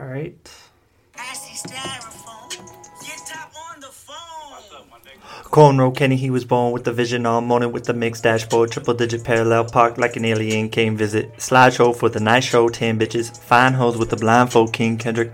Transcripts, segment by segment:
All right. Cornrow Kenny, he was born with the vision on morning with the mixed dashboard, triple digit parallel parked like an alien came visit. Slideshow for the night show, 10 bitches, fine hoes with the blindfold, King Kendrick.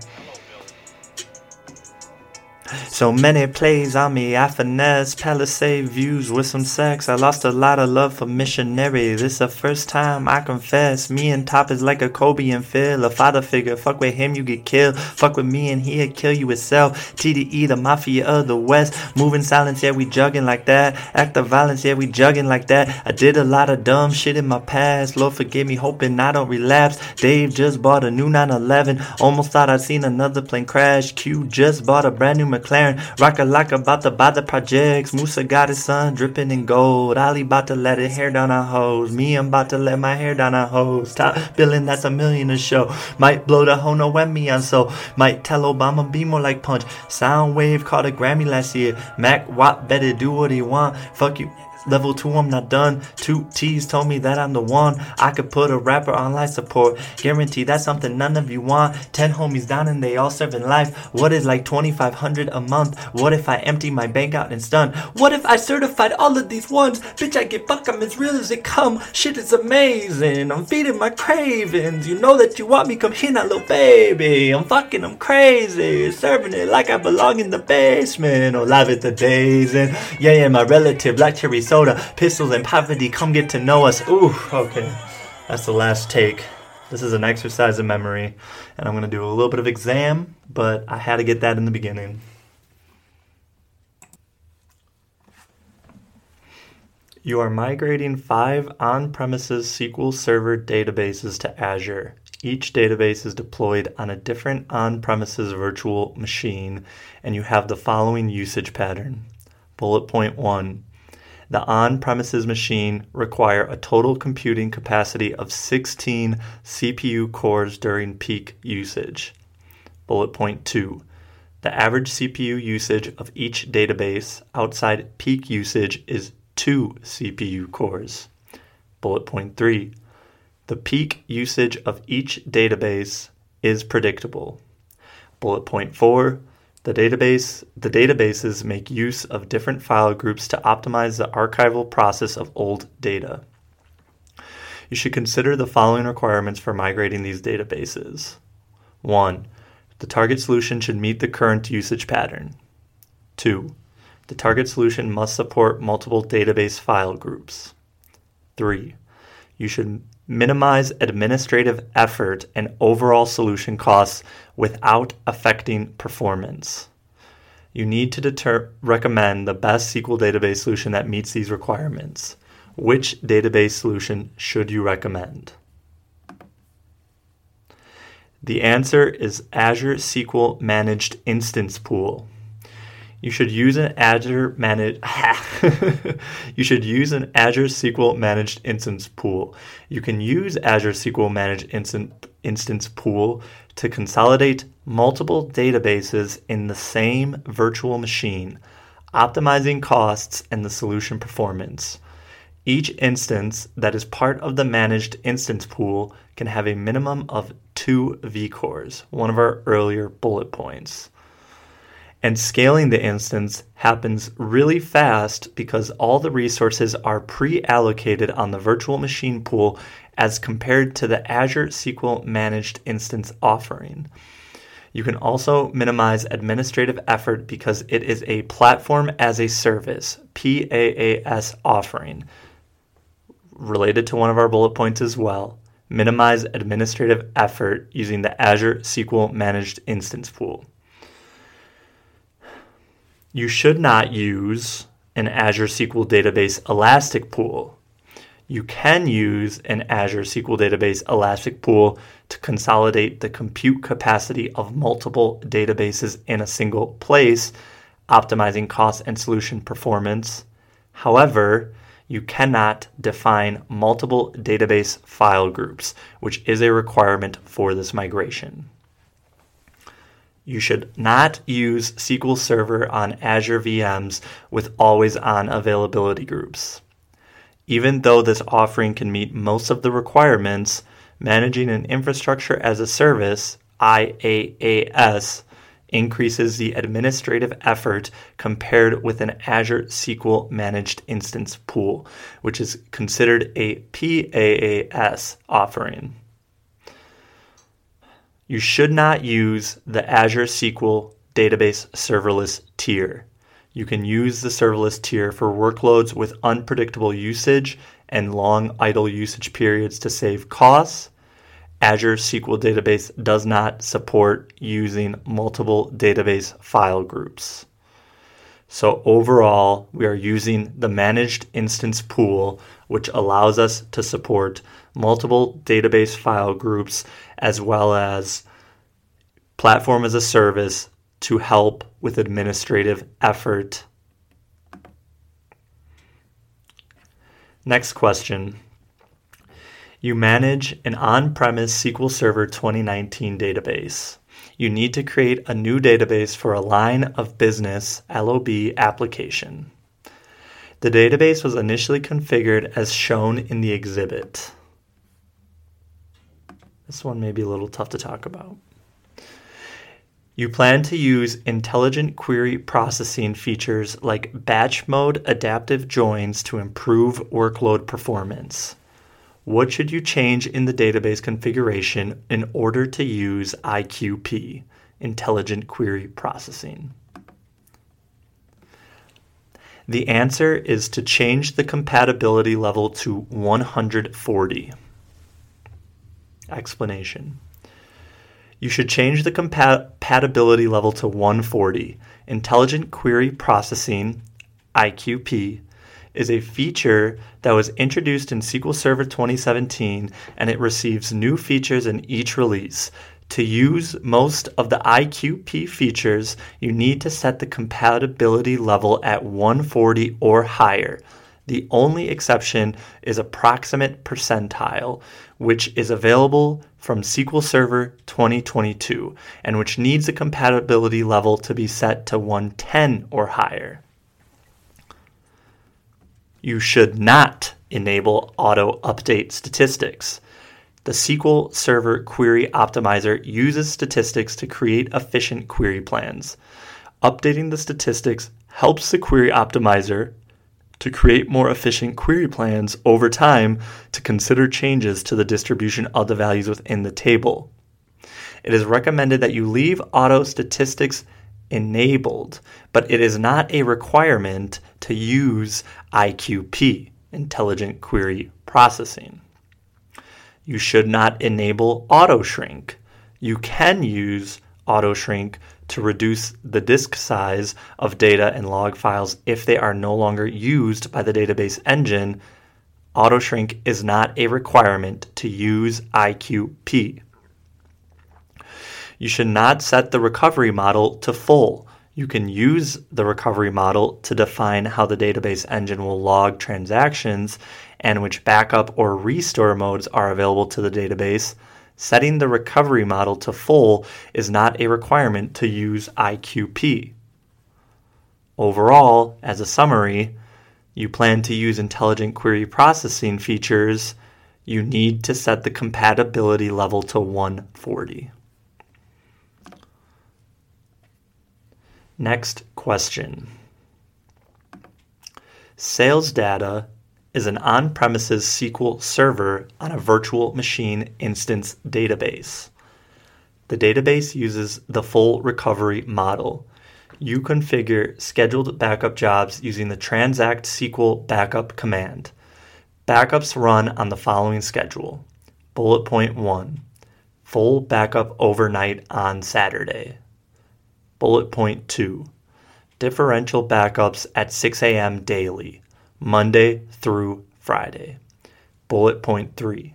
So many plays on me, I finesse Palisade views with some sex. I lost a lot of love for missionary. This the first time I confess. Me and Top is like a Kobe and Phil, a father figure. Fuck with him, you get killed. Fuck with me and he'll kill you itself. TDE, the mafia of the West. Moving silence, yeah, we jugging like that. Act of violence, yeah, we jugging like that. I did a lot of dumb shit in my past. Lord forgive me, hoping I don't relapse. Dave just bought a new 911. Almost thought I'd seen another plane crash. Q just bought a brand new McLaren. Rocka like about to buy the projects. Musa got his son dripping in gold. Ali about to let his hair down our hose. Me, I'm about to let my hair down our hose. Top billing, that's a million a show. Might blow the whole no when me on so. Might tell Obama be more like punch. Soundwave caught a Grammy last year. Mac Watt better do what he want. Fuck you. Level 2, I'm not done. Two T's told me that I'm the one. I could put a rapper on life support. Guarantee that's something none of you want. Ten homies down and they all serving life. What is like 2500 a month? What if I empty my bank out and stun? What if I certified all of these ones? Bitch, I get buck, I'm as real as it come. Shit is amazing. I'm feeding my cravings. You know that you want me, come here now, little baby. I'm fucking, I'm crazy. Serving it like I belong in the basement. Oh, live at the days. And yeah, yeah, my relative, black cherry soda, pistols, and poverty. Come get to know us. Ooh, okay. That's the last take. This is an exercise in memory, and I'm going to do a little bit of exam, but I had to get that in the beginning. You are migrating five on premises SQL Server databases to Azure. Each database is deployed on a different on premises virtual machine, and you have the following usage pattern. Bullet point one the on premises machine require a total computing capacity of 16 CPU cores during peak usage. Bullet point 2. The average CPU usage of each database outside peak usage is 2 CPU cores. Bullet point 3. The peak usage of each database is predictable. Bullet point 4. The database the databases make use of different file groups to optimize the archival process of old data. You should consider the following requirements for migrating these databases. 1. The target solution should meet the current usage pattern. 2. The target solution must support multiple database file groups. 3. You should minimize administrative effort and overall solution costs without affecting performance. You need to deter- recommend the best SQL database solution that meets these requirements. Which database solution should you recommend? The answer is Azure SQL Managed Instance Pool. You should use an Azure managed You should use an Azure SQL managed instance pool. You can use Azure SQL managed instant, instance pool to consolidate multiple databases in the same virtual machine, optimizing costs and the solution performance. Each instance that is part of the managed instance pool can have a minimum of two vCores, one of our earlier bullet points. And scaling the instance happens really fast because all the resources are pre allocated on the virtual machine pool as compared to the Azure SQL Managed Instance offering. You can also minimize administrative effort because it is a platform as a service, PaaS offering. Related to one of our bullet points as well, minimize administrative effort using the Azure SQL Managed Instance pool you should not use an Azure SQL Database Elastic Pool. You can use an Azure SQL Database Elastic Pool to consolidate the compute capacity of multiple databases in a single place, optimizing cost and solution performance. However, you cannot define multiple database file groups, which is a requirement for this migration. You should not use SQL Server on Azure VMs with always on availability groups. Even though this offering can meet most of the requirements, managing an infrastructure as a service, IaaS increases the administrative effort compared with an Azure SQL managed instance pool, which is considered a PaaS offering. You should not use the Azure SQL database serverless tier. You can use the serverless tier for workloads with unpredictable usage and long idle usage periods to save costs Azure SQL Database does not support using multiple database file groups. So overall, we are using the managed instance pool, which allows us to support multiple database file groups as well as platform as a service to help with administrative effort. Next question. You manage an on premise SQL Server 2019 database. You need to create a new database for a line of business LOB application. The database was initially configured as shown in the exhibit. This one may be a little tough to talk about. You plan to use intelligent query processing features like batch mode adaptive joins to improve workload performance. What should you change in the database configuration in order to use IQP, Intelligent Query Processing? The answer is to change the compatibility level to 140. Explanation. You should change the compatibility level to 140. Intelligent Query Processing, IQP, is a feature that was introduced in SQL Server 2017 and it receives new features in each release. To use most of the IQP features, you need to set the compatibility level at 140 or higher. The only exception is approximate percentile, which is available from SQL Server 2022 and which needs a compatibility level to be set to 110 or higher you should not enable auto update statistics. The SQL Server Query Optimizer uses statistics to create efficient query plans. Updating the statistics helps the Query Optimizer to create more efficient query plans over time to consider changes to the distribution of the values within the table. It is recommended that you leave auto statistics enabled, but it is not a requirement to use IQP, Intelligent Query Processing. You should not enable auto shrink. You can use auto shrink to reduce the disk size of data and log files if they are no longer used by the database engine. Auto shrink is not a requirement to use IQP. You should not set the recovery model to full. You can use the recovery model to define how the database engine will log transactions and which backup or restore modes are available to the database. Setting the recovery model to full is not a requirement to use IQP. Overall, as a summary, you plan to use intelligent query processing features, you need to set the compatibility level to 140. Next question. Sales data is an on premises SQL server on a virtual machine instance database. The database uses the full recovery model. You configure scheduled backup jobs using the transact SQL backup command. Backups run on the following schedule Bullet point 1 Full backup overnight on Saturday. Bullet point 2 Differential backups at 6 a.m. daily, Monday through Friday. Bullet point 3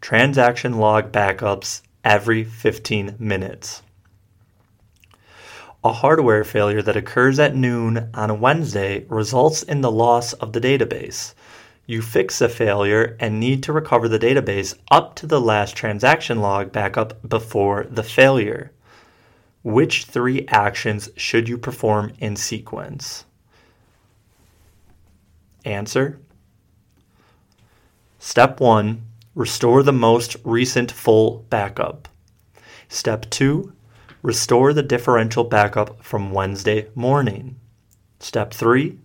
Transaction log backups every 15 minutes. A hardware failure that occurs at noon on Wednesday results in the loss of the database. You fix the failure and need to recover the database up to the last transaction log backup before the failure. Which three actions should you perform in sequence? Answer Step 1 Restore the most recent full backup. Step 2 Restore the differential backup from Wednesday morning. Step 3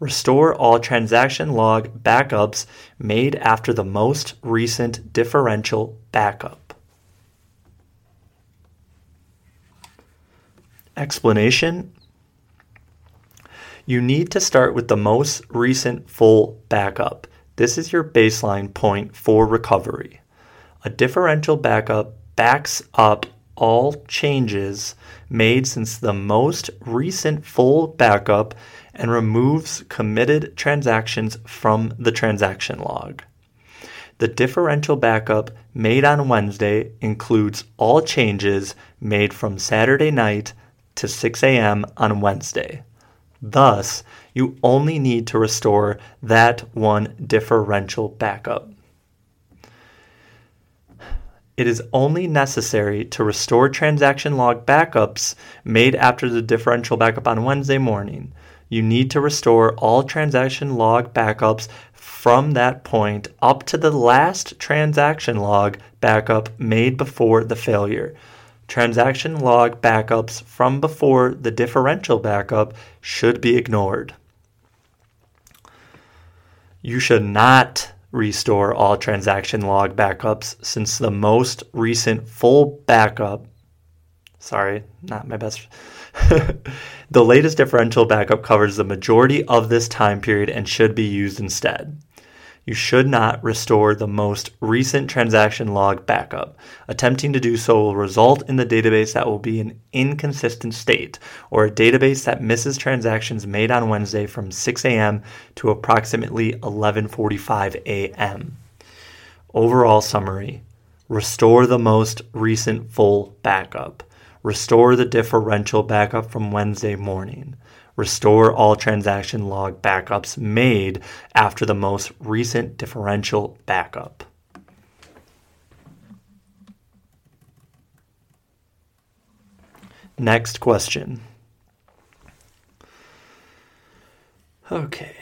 Restore all transaction log backups made after the most recent differential backup. Explanation You need to start with the most recent full backup. This is your baseline point for recovery. A differential backup backs up all changes made since the most recent full backup and removes committed transactions from the transaction log. The differential backup made on Wednesday includes all changes made from Saturday night to 6 a.m. on Wednesday. Thus, you only need to restore that one differential backup. It is only necessary to restore transaction log backups made after the differential backup on Wednesday morning. You need to restore all transaction log backups from that point up to the last transaction log backup made before the failure. Transaction log backups from before the differential backup should be ignored. You should not restore all transaction log backups since the most recent full backup. Sorry, not my best. the latest differential backup covers the majority of this time period and should be used instead you should not restore the most recent transaction log backup. Attempting to do so will result in the database that will be an inconsistent state, or a database that misses transactions made on Wednesday from 6 a.m. to approximately 11:45 a.m. Overall summary: Restore the most recent full backup. Restore the differential backup from Wednesday morning restore all transaction log backups made after the most recent differential backup. Next question. Okay.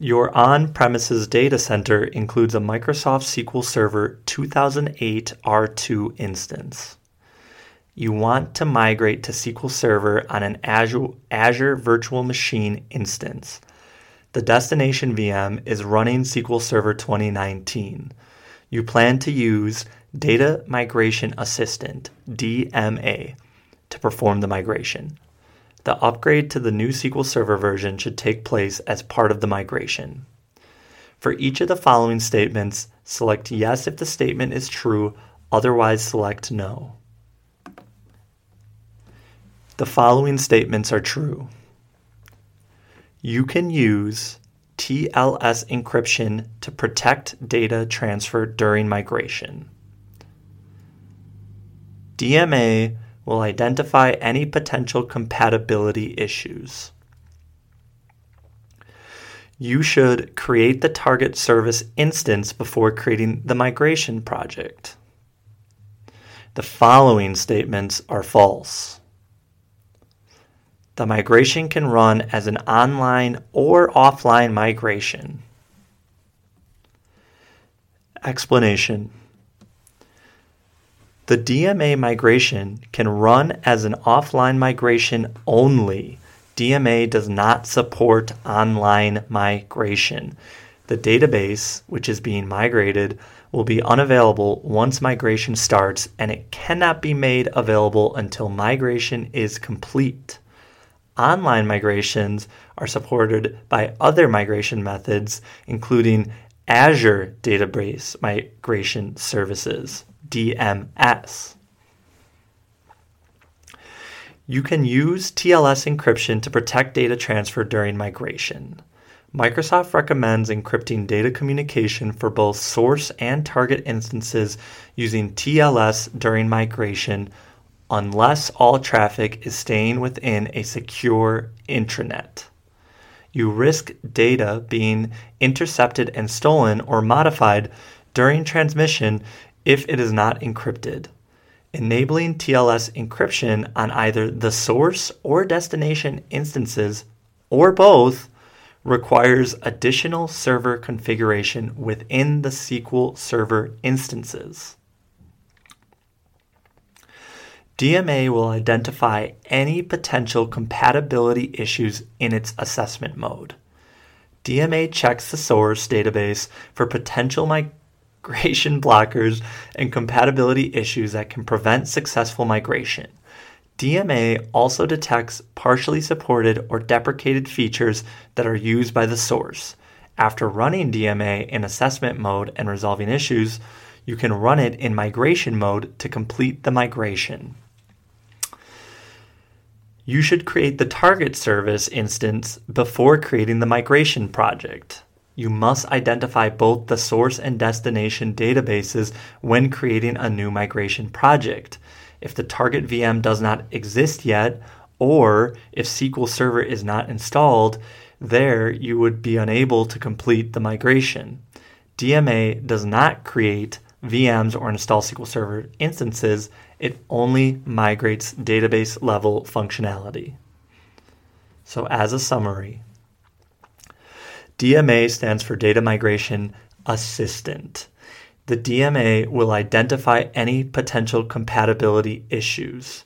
Your on premises data center includes a Microsoft SQL Server 2008 R2 instance you want to migrate to SQL Server on an Azure, Azure Virtual Machine instance. The destination VM is running SQL Server 2019. You plan to use Data Migration Assistant, DMA, to perform the migration. The upgrade to the new SQL Server version should take place as part of the migration. For each of the following statements, select yes if the statement is true, otherwise select no. The following statements are true. You can use TLS encryption to protect data transfer during migration. DMA will identify any potential compatibility issues. You should create the target service instance before creating the migration project. The following statements are false. The migration can run as an online or offline migration. Explanation The DMA migration can run as an offline migration only. DMA does not support online migration. The database, which is being migrated, will be unavailable once migration starts and it cannot be made available until migration is complete online migrations are supported by other migration methods, including Azure Database Migration Services, DMS. You can use TLS encryption to protect data transfer during migration. Microsoft recommends encrypting data communication for both source and target instances using TLS during migration unless all traffic is staying within a secure intranet. You risk data being intercepted and stolen or modified during transmission if it is not encrypted. Enabling TLS encryption on either the source or destination instances, or both, requires additional server configuration within the SQL Server instances. DMA will identify any potential compatibility issues in its assessment mode. DMA checks the source database for potential migration blockers and compatibility issues that can prevent successful migration. DMA also detects partially supported or deprecated features that are used by the source. After running DMA in assessment mode and resolving issues, you can run it in migration mode to complete the migration. You should create the target service instance before creating the migration project. You must identify both the source and destination databases when creating a new migration project. If the target VM does not exist yet, or if SQL Server is not installed, there you would be unable to complete the migration. DMA does not create VMs or install SQL Server instances, it only migrates database level functionality. So, as a summary, DMA stands for Data Migration Assistant. The DMA will identify any potential compatibility issues.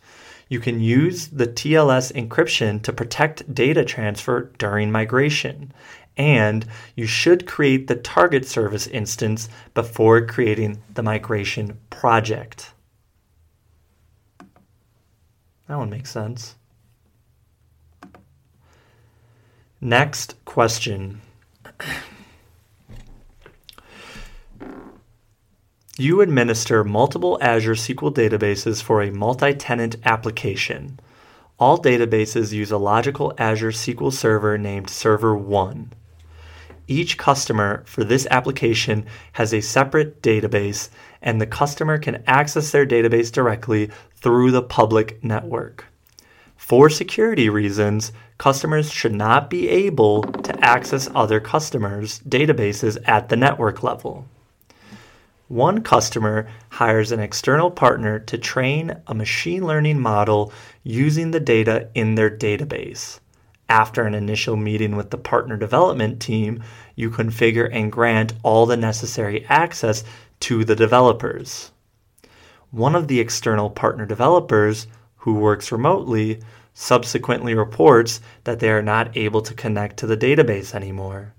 You can use the TLS encryption to protect data transfer during migration and you should create the target service instance before creating the migration project. That one makes sense. Next question. You administer multiple Azure SQL databases for a multi tenant application. All databases use a logical Azure SQL server named Server 1. Each customer for this application has a separate database, and the customer can access their database directly through the public network. For security reasons, customers should not be able to access other customers' databases at the network level. One customer hires an external partner to train a machine learning model using the data in their database. After an initial meeting with the partner development team, you configure and grant all the necessary access to the developers. One of the external partner developers, who works remotely, subsequently reports that they are not able to connect to the database anymore.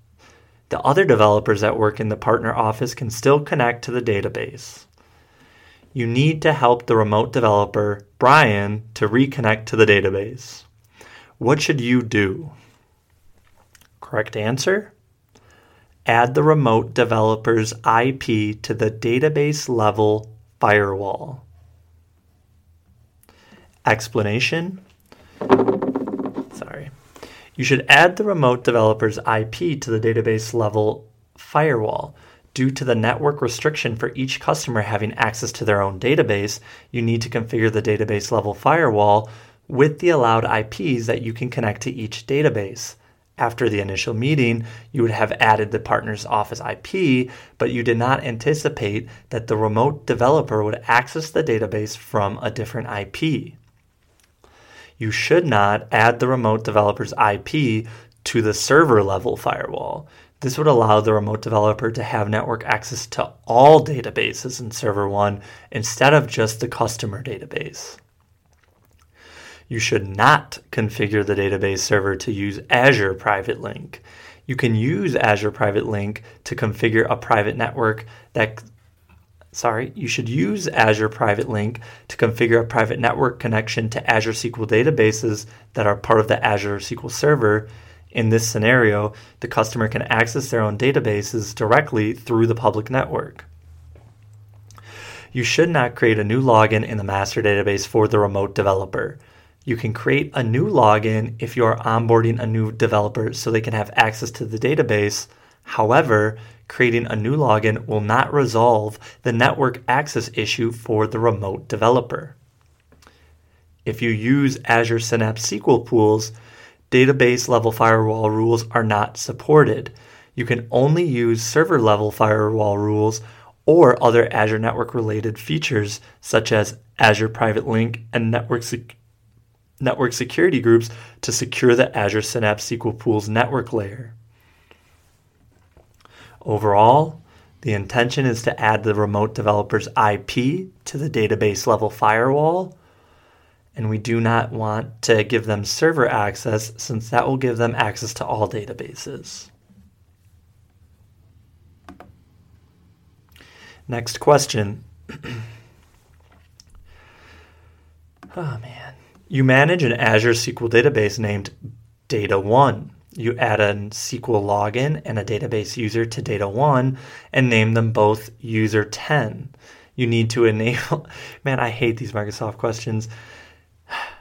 The other developers that work in the partner office can still connect to the database. You need to help the remote developer, Brian, to reconnect to the database. What should you do? Correct answer? Add the remote developer's IP to the database level firewall. Explanation Sorry. You should add the remote developer's IP to the database level firewall. Due to the network restriction for each customer having access to their own database, you need to configure the database level firewall with the allowed IPs that you can connect to each database. After the initial meeting, you would have added the partner's office IP, but you did not anticipate that the remote developer would access the database from a different IP. You should not add the remote developer's IP to the server level firewall. This would allow the remote developer to have network access to all databases in Server 1 instead of just the customer database you should not configure the database server to use Azure Private Link. You can use Azure Private Link to configure a private network that sorry, you should use Azure Private Link to configure a private network connection to Azure SQL databases that are part of the Azure SQL Server. In this scenario, the customer can access their own databases directly through the public network. You should not create a new login in the master database for the remote developer. You can create a new login if you are onboarding a new developer so they can have access to the database. However, creating a new login will not resolve the network access issue for the remote developer. If you use Azure Synapse SQL pools, database level firewall rules are not supported. You can only use server level firewall rules or other Azure network related features such as Azure Private Link and Network network security groups to secure the Azure Synapse SQL Pools network layer. Overall, the intention is to add the remote developer's IP to the database level firewall. and we do not want to give them server access since that will give them access to all databases. Next question. oh man. You manage an Azure SQL database named Data One. You add a SQL login and a database user to Data One and name them both User 10. You need to enable, man, I hate these Microsoft questions.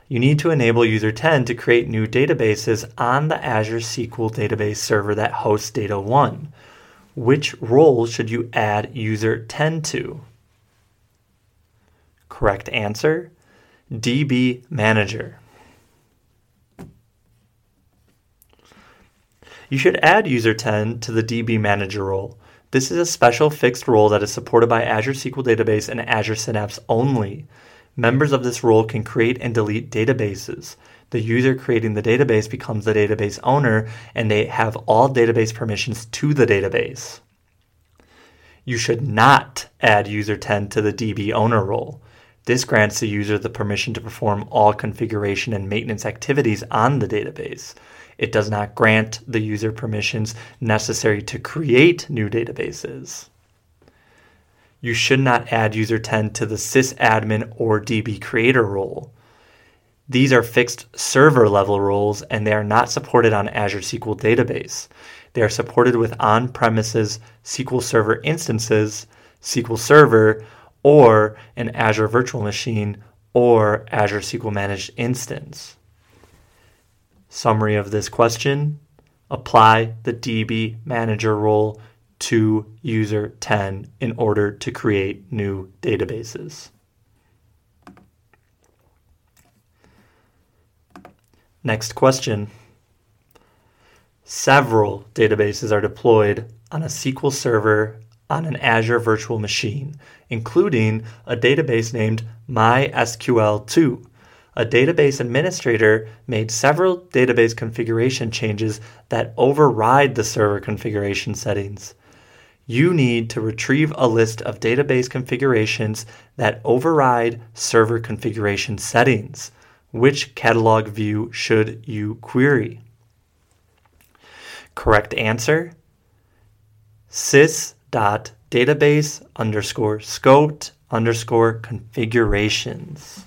You need to enable User 10 to create new databases on the Azure SQL database server that hosts Data 1. Which role should you add user 10 to? Correct answer DB Manager. You should add user 10 to the DB Manager role. This is a special fixed role that is supported by Azure SQL Database and Azure Synapse only. Members of this role can create and delete databases the user creating the database becomes the database owner and they have all database permissions to the database. You should not add user 10 to the DB owner role. This grants the user the permission to perform all configuration and maintenance activities on the database. It does not grant the user permissions necessary to create new databases. You should not add user 10 to the sysadmin or DB creator role. These are fixed server level roles and they are not supported on Azure SQL Database. They are supported with on premises SQL Server instances, SQL Server, or an Azure Virtual Machine or Azure SQL Managed Instance. Summary of this question apply the DB Manager role to user 10 in order to create new databases. Next question. Several databases are deployed on a SQL server on an Azure virtual machine, including a database named MySQL2. A database administrator made several database configuration changes that override the server configuration settings. You need to retrieve a list of database configurations that override server configuration settings. Which catalog view should you query? Correct answer sys.database underscore scoped underscore configurations.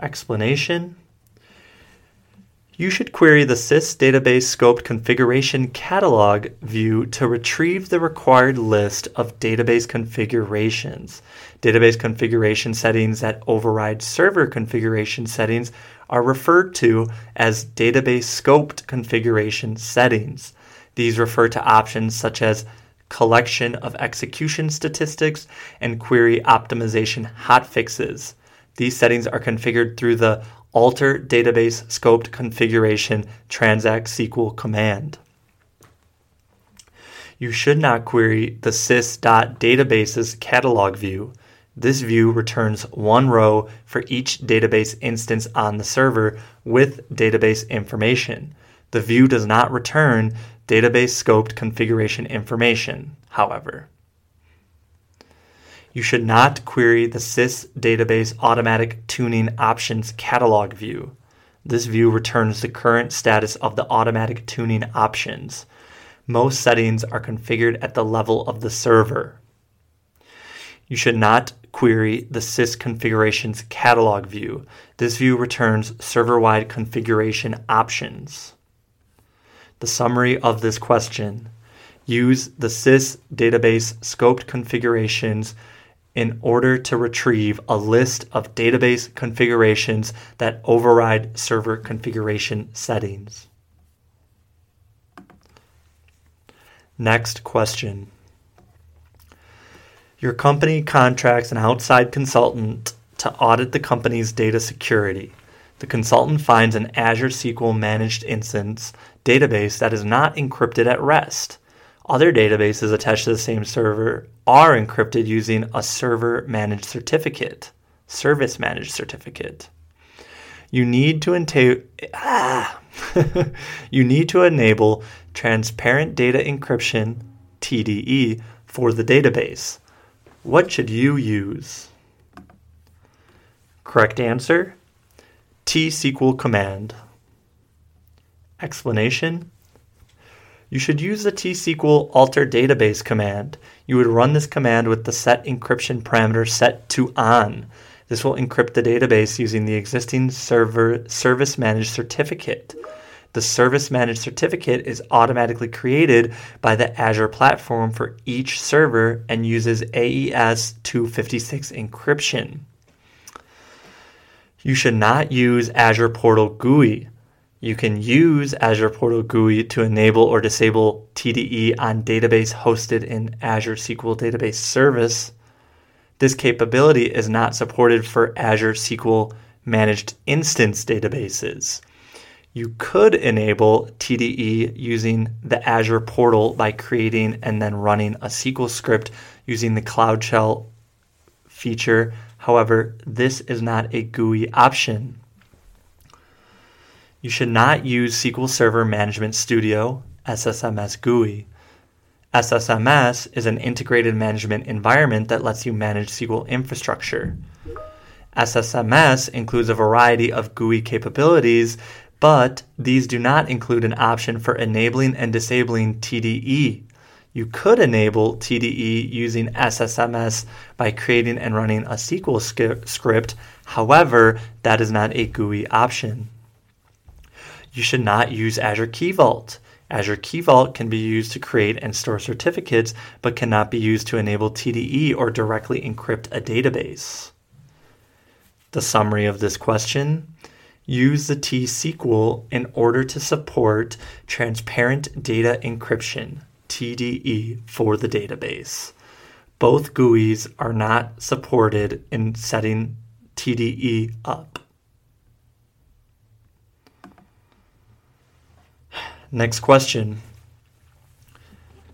Explanation you should query the sys database scoped configuration catalog view to retrieve the required list of database configurations. Database configuration settings that override server configuration settings are referred to as database scoped configuration settings. These refer to options such as collection of execution statistics and query optimization hotfixes. These settings are configured through the alter database scoped configuration transact SQL command. You should not query the sys.databases catalog view. This view returns one row for each database instance on the server with database information. The view does not return database scoped configuration information, however. You should not query the sys database automatic tuning options catalog view. This view returns the current status of the automatic tuning options. Most settings are configured at the level of the server. You should not query the sys configurations catalog view. This view returns server wide configuration options. The summary of this question use the sys database scoped configurations in order to retrieve a list of database configurations that override server configuration settings. Next question. Your company contracts an outside consultant to audit the company's data security. The consultant finds an Azure SQL managed instance database that is not encrypted at rest. Other databases attached to the same server are encrypted using a server managed certificate, service managed certificate. You need to enta- ah. you need to enable transparent data encryption TDE for the database. What should you use? Correct answer T-SQL command. Explanation You should use the T-SQL alter database command. You would run this command with the set encryption parameter set to on. This will encrypt the database using the existing server service managed certificate. The service managed certificate is automatically created by the Azure platform for each server and uses AES 256 encryption. You should not use Azure Portal GUI. You can use Azure Portal GUI to enable or disable TDE on database hosted in Azure SQL Database Service. This capability is not supported for Azure SQL Managed Instance databases. You could enable TDE using the Azure portal by creating and then running a SQL script using the Cloud Shell feature. However, this is not a GUI option. You should not use SQL Server Management Studio, SSMS GUI. SSMS is an integrated management environment that lets you manage SQL infrastructure. SSMS includes a variety of GUI capabilities but these do not include an option for enabling and disabling TDE. You could enable TDE using SSMS by creating and running a SQL script. However, that is not a GUI option. You should not use Azure Key Vault. Azure Key Vault can be used to create and store certificates, but cannot be used to enable TDE or directly encrypt a database. The summary of this question use the T-SQL in order to support transparent data encryption, TDE, for the database. Both GUIs are not supported in setting TDE up. Next question.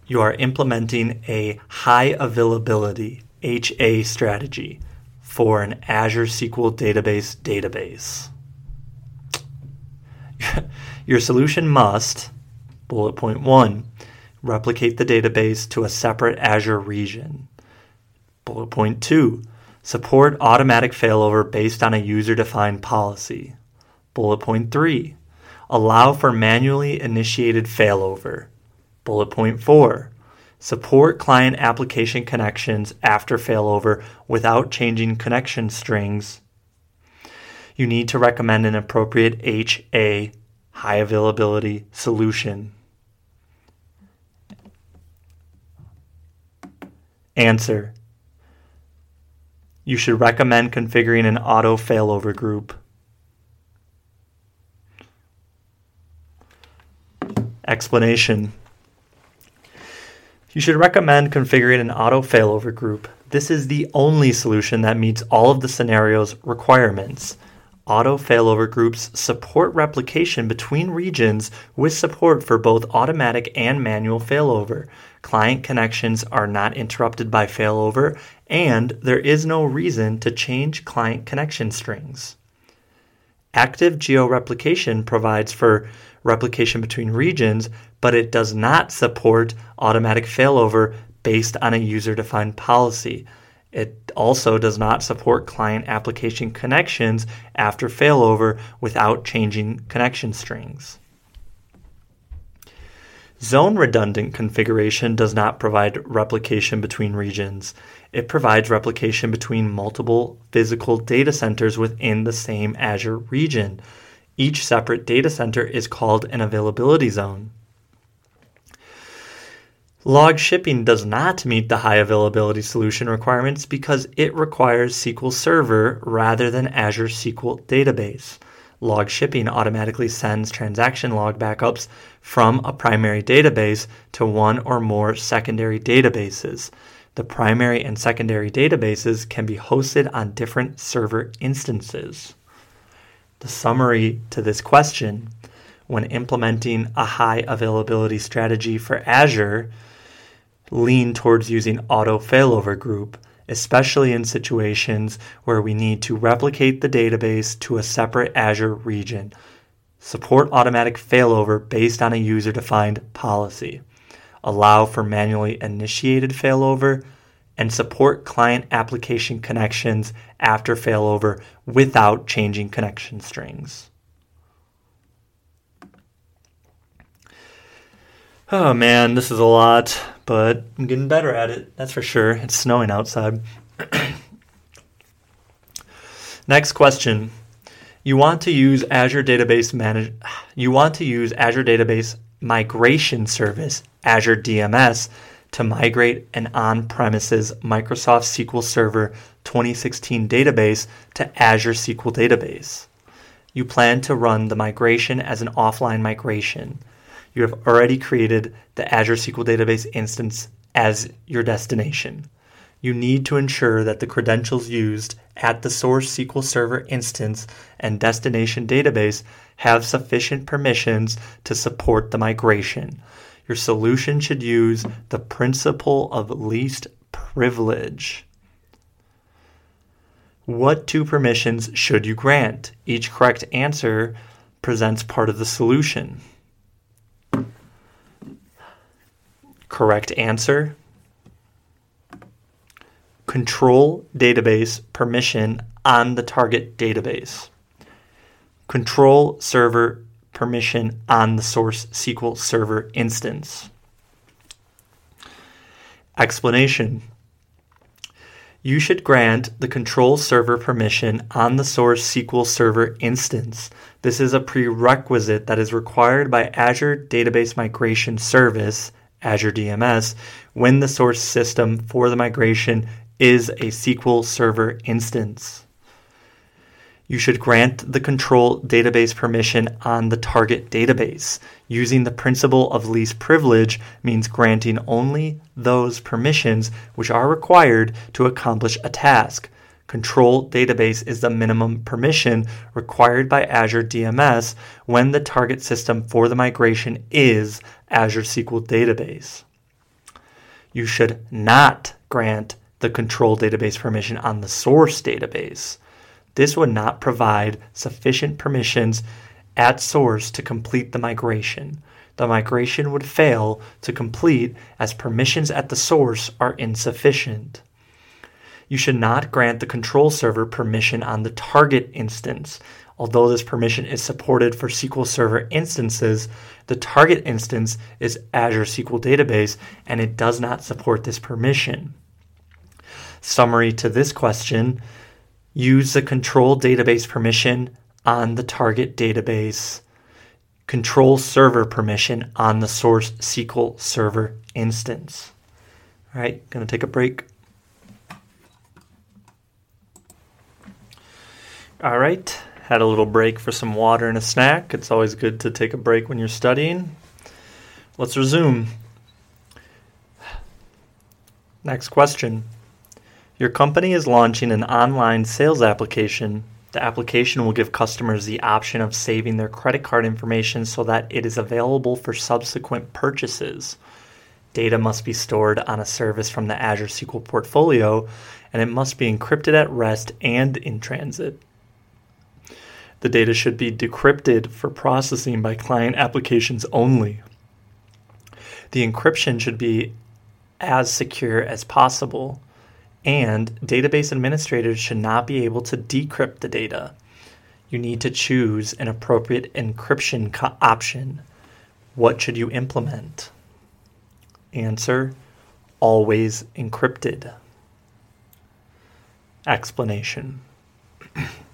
You are implementing a high availability HA strategy for an Azure SQL database database. Your solution must, bullet point one, replicate the database to a separate Azure region. Bullet point two, support automatic failover based on a user defined policy. Bullet point three, allow for manually initiated failover. Bullet point four, support client application connections after failover without changing connection strings you need to recommend an appropriate HA, high availability solution. Answer. You should recommend configuring an auto failover group. Explanation. You should recommend configuring an auto failover group. This is the only solution that meets all of the scenario's requirements. Auto failover groups support replication between regions with support for both automatic and manual failover. Client connections are not interrupted by failover, and there is no reason to change client connection strings. Active georeplication provides for replication between regions, but it does not support automatic failover based on a user defined policy. It also does not support client application connections after failover without changing connection strings. Zone redundant configuration does not provide replication between regions. It provides replication between multiple physical data centers within the same Azure region. Each separate data center is called an availability zone. Log shipping does not meet the high availability solution requirements because it requires SQL Server rather than Azure SQL Database. Log shipping automatically sends transaction log backups from a primary database to one or more secondary databases. The primary and secondary databases can be hosted on different server instances. The summary to this question when implementing a high availability strategy for Azure, lean towards using auto failover group, especially in situations where we need to replicate the database to a separate Azure region. Support automatic failover based on a user defined policy. Allow for manually initiated failover and support client application connections after failover without changing connection strings. Oh man, this is a lot, but I'm getting better at it, that's for sure. It's snowing outside. Next question. You want to use Azure Database Manage you want to use Azure Database Migration Service, Azure DMS, to migrate an on-premises Microsoft SQL Server 2016 database to Azure SQL Database. You plan to run the migration as an offline migration. You have already created the Azure SQL Database instance as your destination you need to ensure that the credentials used at the source SQL Server instance and destination database have sufficient permissions to support the migration. Your solution should use the principle of least privilege. What two permissions should you grant? Each correct answer presents part of the solution. Correct answer control database permission on the target database, control server permission on the source SQL Server instance. Explanation You should grant the control server permission on the source SQL Server instance. This is a prerequisite that is required by Azure Database Migration Service, Azure DMS, when the source system for the migration is a SQL Server instance. You should grant the control database permission on the target database. Using the principle of least privilege means granting only those permissions which are required to accomplish a task. Control database is the minimum permission required by Azure DMS when the target system for the migration is Azure SQL Database. You should not grant the control database permission on the source database. This would not provide sufficient permissions at source to complete the migration. The migration would fail to complete as permissions at the source are insufficient. You should not grant the control server permission on the target instance. Although this permission is supported for SQL Server instances, the target instance is Azure SQL Database and it does not support this permission summary to this question, use the control database permission on the target database, control server permission on the source SQL Server instance. All right, going to take a break. All right, had a little break for some water and a snack. It's always good to take a break when you're studying. Let's resume. Next question. Your company is launching an online sales application. The application will give customers the option of saving their credit card information so that it is available for subsequent purchases. Data must be stored on a service from the Azure SQL portfolio, and it must be encrypted at rest and in transit. The data should be decrypted for processing by client applications only. The encryption should be as secure as possible and database administrators should not be able to decrypt the data. You need to choose an appropriate encryption co- option. What should you implement? Answer Always encrypted. Explanation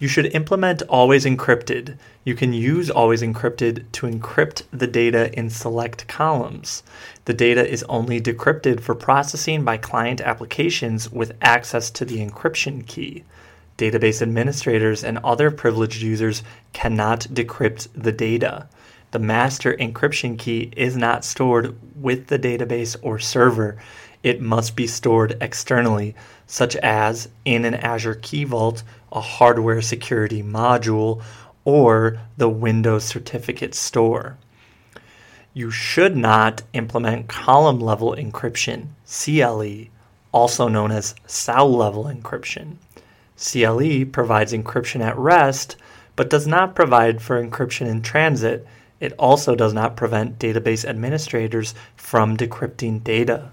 You should implement Always Encrypted. You can use Always Encrypted to encrypt the data in select columns. The data is only decrypted for processing by client applications with access to the encryption key. Database administrators and other privileged users cannot decrypt the data. The master encryption key is not stored with the database or server. It must be stored externally, such as in an Azure Key Vault a hardware security module, or the Windows Certificate Store. You should not implement column level encryption, CLE, also known as cell level encryption. CLE provides encryption at rest, but does not provide for encryption in transit. It also does not prevent database administrators from decrypting data.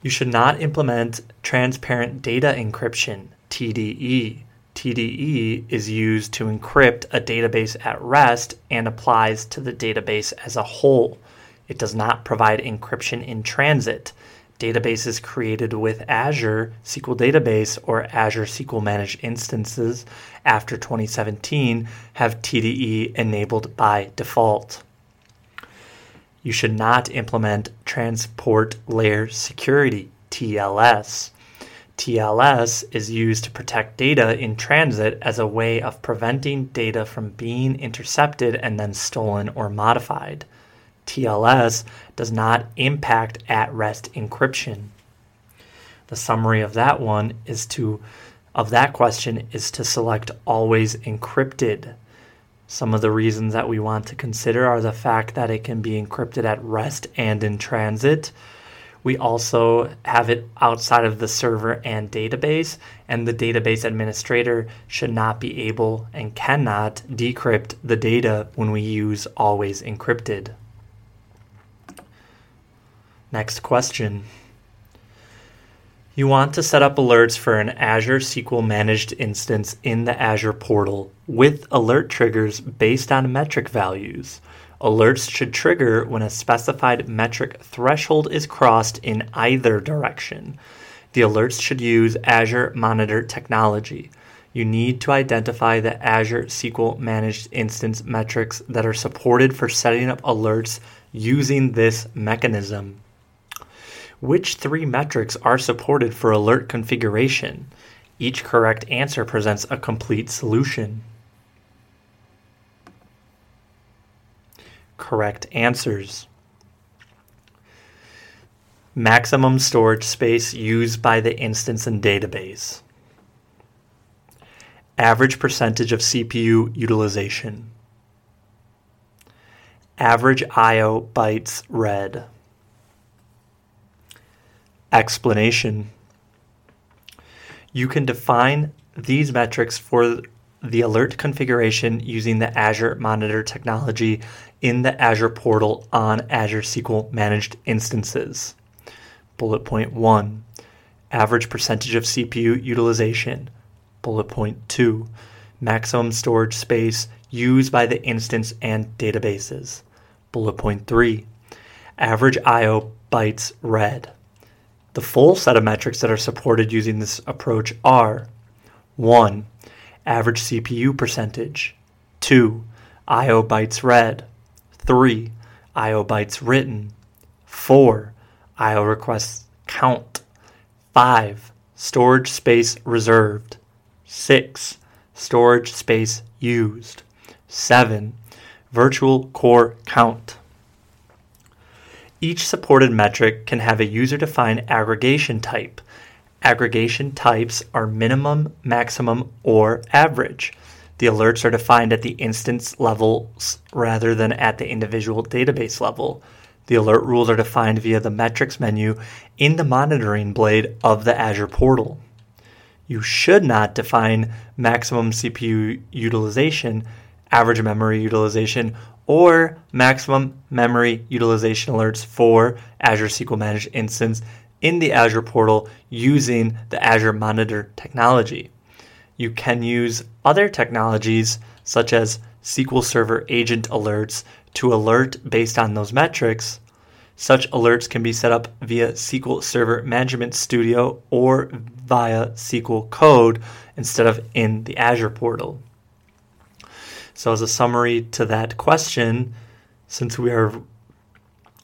You should not implement transparent data encryption, TDE. TDE is used to encrypt a database at rest and applies to the database as a whole. It does not provide encryption in transit. Databases created with Azure SQL Database or Azure SQL Managed Instances after 2017 have TDE enabled by default. You should not implement Transport Layer Security, TLS. TLS is used to protect data in transit as a way of preventing data from being intercepted and then stolen or modified. TLS does not impact at rest encryption. The summary of that one is to of that question is to select always encrypted. Some of the reasons that we want to consider are the fact that it can be encrypted at rest and in transit we also have it outside of the server and database, and the database administrator should not be able and cannot decrypt the data when we use always encrypted. Next question. You want to set up alerts for an Azure SQL managed instance in the Azure portal with alert triggers based on metric values. Alerts should trigger when a specified metric threshold is crossed in either direction. The alerts should use Azure Monitor technology. You need to identify the Azure SQL Managed Instance metrics that are supported for setting up alerts using this mechanism. Which three metrics are supported for alert configuration? Each correct answer presents a complete solution. correct answers. Maximum storage space used by the instance and database. Average percentage of CPU utilization. Average I.O. bytes read. Explanation. You can define these metrics for the alert configuration using the Azure Monitor technology in the Azure portal on Azure SQL managed instances. Bullet point 1 Average percentage of CPU utilization. Bullet point 2 Maximum storage space used by the instance and databases. Bullet point 3 Average I/O bytes read. The full set of metrics that are supported using this approach are 1. Average CPU percentage. 2. I/O bytes read. 3. IO bytes written. 4. IO requests count. 5. Storage space reserved. 6. Storage space used. 7. Virtual core count. Each supported metric can have a user defined aggregation type. Aggregation types are minimum, maximum, or average. The alerts are defined at the instance levels rather than at the individual database level. The alert rules are defined via the metrics menu in the monitoring blade of the Azure portal. You should not define maximum CPU utilization, average memory utilization, or maximum memory utilization alerts for Azure SQL Managed Instance in the Azure portal using the Azure Monitor technology. You can use other technologies such as SQL Server agent alerts to alert based on those metrics. Such alerts can be set up via SQL Server Management Studio or via SQL Code instead of in the Azure portal. So, as a summary to that question, since we are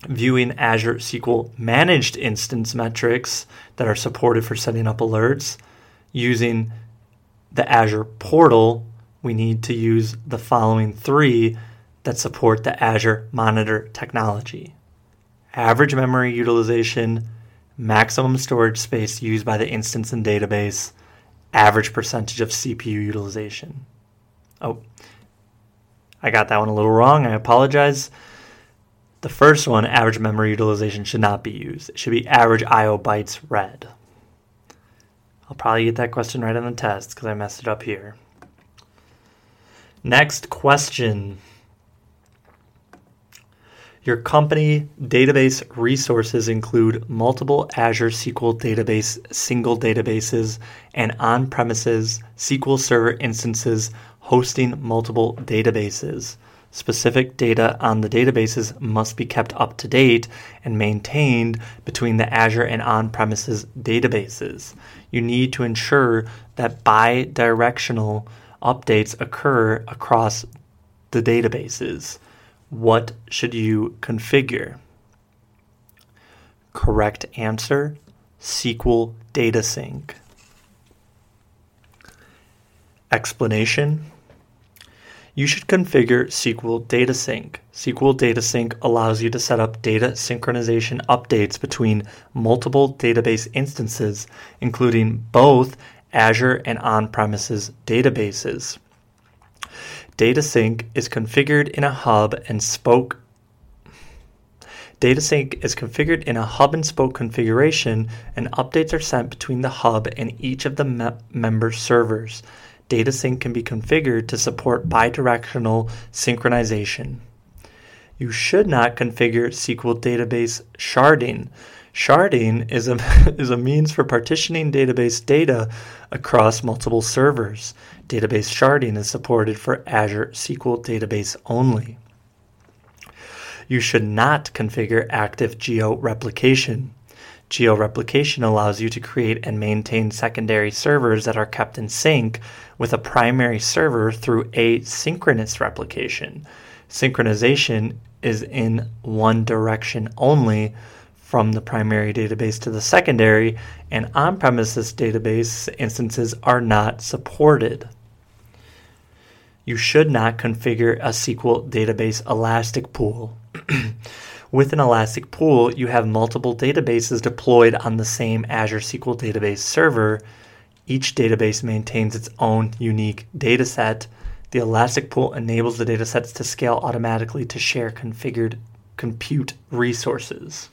viewing Azure SQL managed instance metrics that are supported for setting up alerts using the Azure portal, we need to use the following three that support the Azure Monitor technology average memory utilization, maximum storage space used by the instance and database, average percentage of CPU utilization. Oh, I got that one a little wrong. I apologize. The first one, average memory utilization, should not be used. It should be average I/O bytes read. I'll probably get that question right on the test because I messed it up here. Next question. Your company database resources include multiple Azure SQL database single databases and on premises SQL Server instances hosting multiple databases. Specific data on the databases must be kept up to date and maintained between the Azure and on premises databases. You need to ensure that bi directional updates occur across the databases. What should you configure? Correct answer SQL Data Sync. Explanation you should configure SQL Data Sync. SQL Data Sync allows you to set up data synchronization updates between multiple database instances, including both Azure and on premises databases. Data Sync is configured in a hub and spoke Data Sync is configured in a hub and spoke configuration, and updates are sent between the hub and each of the me- member servers. DataSync can be configured to support bidirectional synchronization. You should not configure SQL database sharding. Sharding is a, is a means for partitioning database data across multiple servers. Database sharding is supported for Azure SQL Database only. You should not configure active geo replication. Georeplication allows you to create and maintain secondary servers that are kept in sync with a primary server through asynchronous replication. Synchronization is in one direction only from the primary database to the secondary, and on premises database instances are not supported. You should not configure a SQL database elastic pool. With an Elastic Pool, you have multiple databases deployed on the same Azure SQL database server. Each database maintains its own unique dataset. The Elastic Pool enables the datasets to scale automatically to share configured compute resources.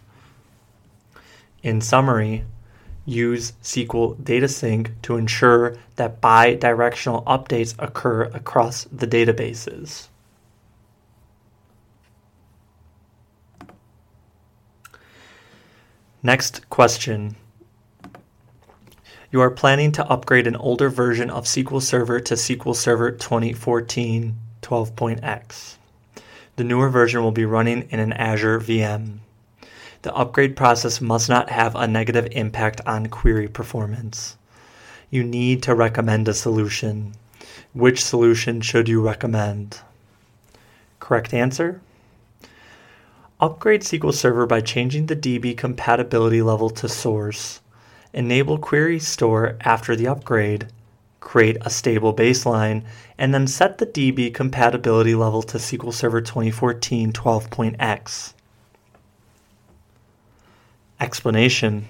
In summary, use SQL Data Sync to ensure that bi-directional updates occur across the databases. Next question. You are planning to upgrade an older version of SQL Server to SQL Server 2014 12.x. The newer version will be running in an Azure VM. The upgrade process must not have a negative impact on query performance. You need to recommend a solution. Which solution should you recommend? Correct answer Upgrade SQL Server by changing the DB compatibility level to source. Enable Query Store after the upgrade. Create a stable baseline, and then set the DB compatibility level to SQL Server 2014 12.x. Explanation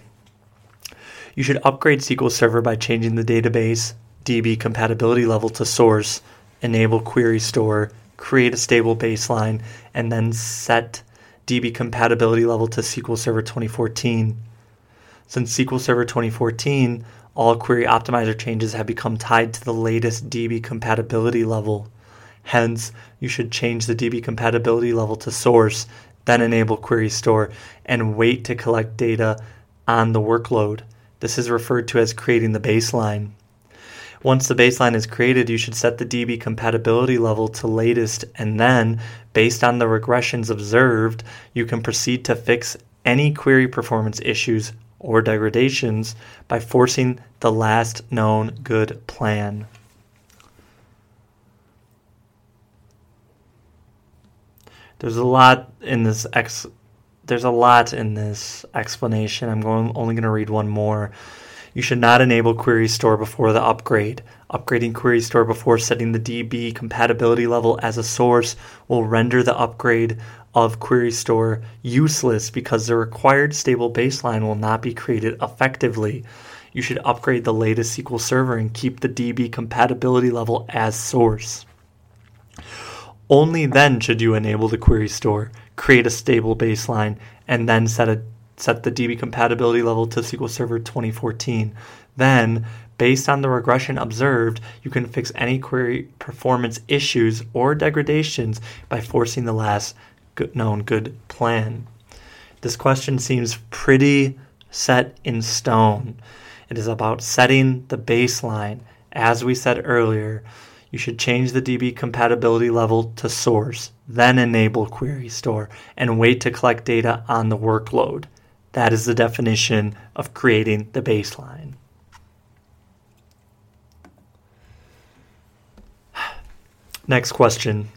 You should upgrade SQL Server by changing the database DB compatibility level to source, enable Query Store, create a stable baseline, and then set DB compatibility level to SQL Server 2014. Since SQL Server 2014, all query optimizer changes have become tied to the latest DB compatibility level. Hence, you should change the DB compatibility level to source, then enable Query Store, and wait to collect data on the workload. This is referred to as creating the baseline. Once the baseline is created, you should set the DB compatibility level to latest, and then, based on the regressions observed, you can proceed to fix any query performance issues or degradations by forcing the last known good plan. There's a lot in this ex there's a lot in this explanation. I'm going only going to read one more. You should not enable Query Store before the upgrade. Upgrading Query Store before setting the DB compatibility level as a source will render the upgrade of Query Store useless because the required stable baseline will not be created effectively. You should upgrade the latest SQL Server and keep the DB compatibility level as source. Only then should you enable the Query Store, create a stable baseline, and then set a set the DB compatibility level to SQL Server 2014. Then, based on the regression observed, you can fix any query performance issues or degradations by forcing the last known good plan. This question seems pretty set in stone. It is about setting the baseline. As we said earlier, you should change the DB compatibility level to source, then enable query store, and wait to collect data on the workload. That is the definition of creating the baseline. Next question.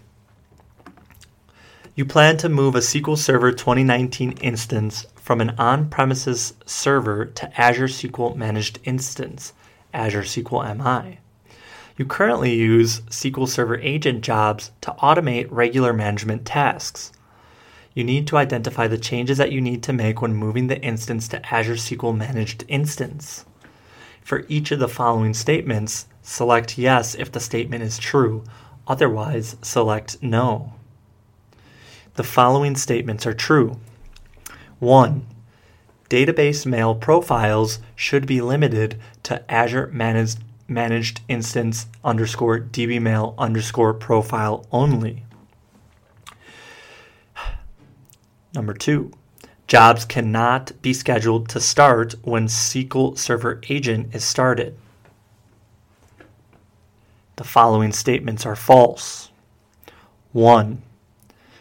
You plan to move a SQL Server 2019 instance from an on premises server to Azure SQL Managed Instance, Azure SQL MI. You currently use SQL Server agent jobs to automate regular management tasks. You need to identify the changes that you need to make when moving the instance to Azure SQL Managed Instance. For each of the following statements, select yes if the statement is true, otherwise, select no. The following statements are true. 1. Database mail profiles should be limited to Azure Managed managed instance underscore dbmail underscore profile only. Number two, jobs cannot be scheduled to start when SQL Server Agent is started. The following statements are false. 1.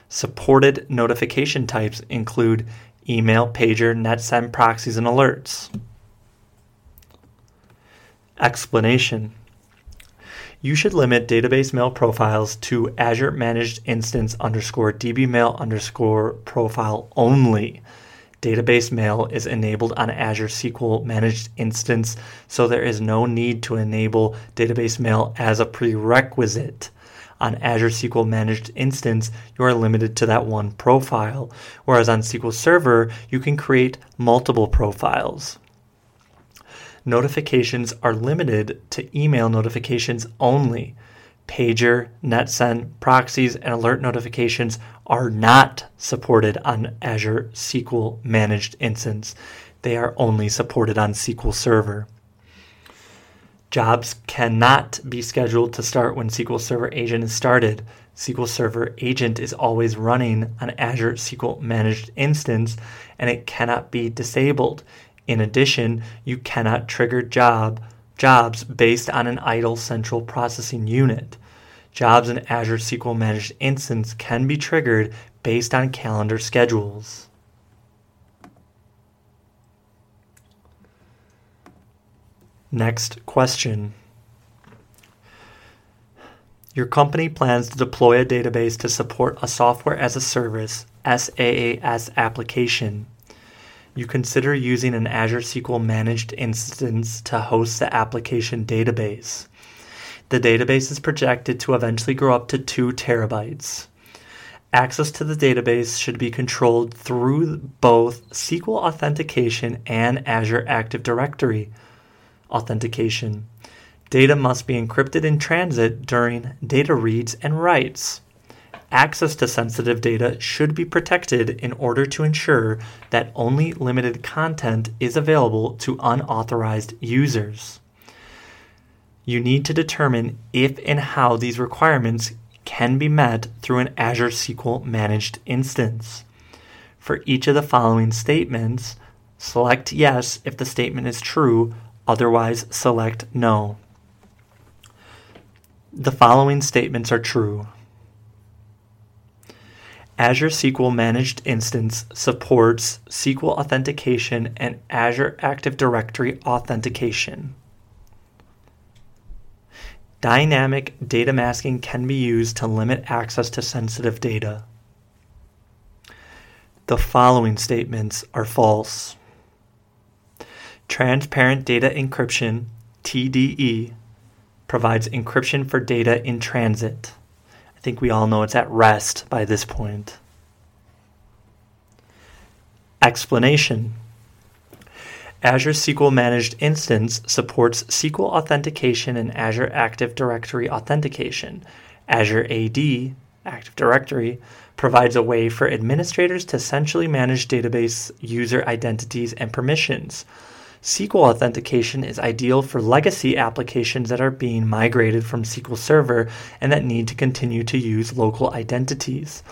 Supported notification types include email, pager, NetSend proxies, and alerts. Explanation You should limit database mail profiles to Azure Managed Instance underscore dbmail underscore profile only. Database mail is enabled on Azure SQL Managed Instance, so there is no need to enable database mail as a prerequisite. On Azure SQL Managed Instance, you are limited to that one profile, whereas on SQL Server, you can create multiple profiles notifications are limited to email notifications only. Pager, NetSend, proxies, and alert notifications are not supported on Azure SQL Managed Instance. They are only supported on SQL Server. Jobs cannot be scheduled to start when SQL Server Agent is started. SQL Server Agent is always running on Azure SQL Managed Instance and it cannot be disabled. In addition, you cannot trigger job jobs based on an idle central processing unit. Jobs in Azure SQL Managed Instance can be triggered based on calendar schedules. Next question. Your company plans to deploy a database to support a software as a service SaaS application you consider using an Azure SQL managed instance to host the application database. The database is projected to eventually grow up to 2 terabytes. Access to the database should be controlled through both SQL authentication and Azure Active Directory authentication. Data must be encrypted in transit during data reads and writes access to sensitive data should be protected in order to ensure that only limited content is available to unauthorized users. You need to determine if and how these requirements can be met through an Azure SQL managed instance. For each of the following statements, select yes if the statement is true, otherwise, select no. The following statements are true. Azure SQL Managed Instance supports SQL authentication and Azure Active Directory authentication. Dynamic data masking can be used to limit access to sensitive data. The following statements are false. Transparent Data Encryption, TDE, provides encryption for data in transit think we all know it's at rest by this point. Explanation Azure SQL Managed Instance supports SQL authentication and Azure Active Directory authentication. Azure AD, Active Directory, provides a way for administrators to centrally manage database user identities and permissions. SQL authentication is ideal for legacy applications that are being migrated from SQL Server and that need to continue to use local identities.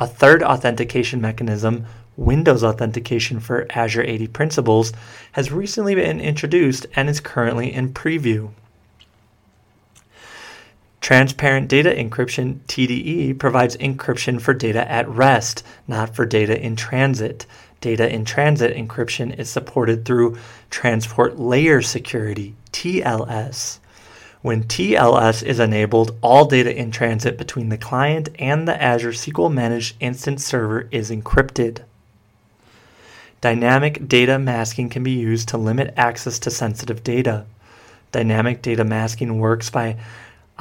A third authentication mechanism, Windows authentication for Azure AD Principals, has recently been introduced and is currently in preview. Transparent Data Encryption TDE provides encryption for data at rest, not for data in transit. Data in transit encryption is supported through Transport Layer Security TLS. When TLS is enabled, all data in transit between the client and the Azure SQL Managed Instance Server is encrypted. Dynamic data masking can be used to limit access to sensitive data. Dynamic data masking works by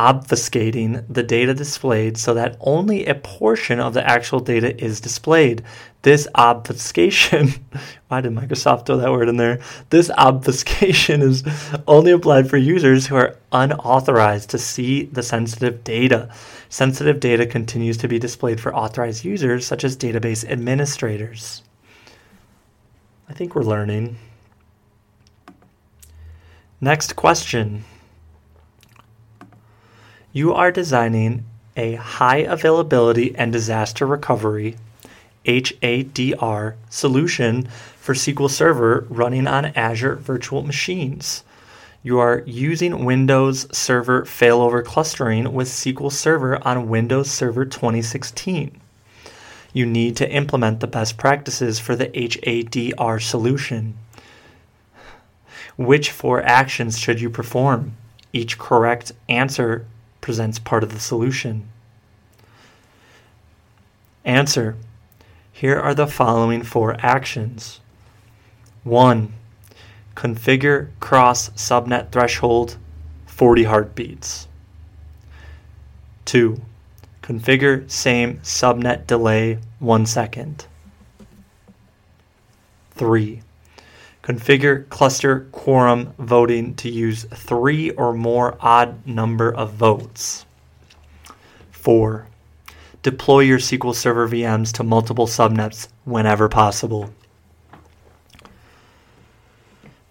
obfuscating the data displayed so that only a portion of the actual data is displayed. This obfuscation, why did Microsoft throw that word in there? This obfuscation is only applied for users who are unauthorized to see the sensitive data. Sensitive data continues to be displayed for authorized users, such as database administrators. I think we're learning. Next question. You are designing a high availability and disaster recovery HADR solution for SQL Server running on Azure virtual machines. You are using Windows Server failover clustering with SQL Server on Windows Server 2016. You need to implement the best practices for the HADR solution. Which four actions should you perform? Each correct answer presents part of the solution. Answer Here are the following four actions 1. Configure cross subnet threshold 40 heartbeats. 2. Configure same subnet delay 1 second. 3. Configure cluster quorum voting to use three or more odd number of votes. 4. Deploy your SQL Server VMs to multiple subnets whenever possible.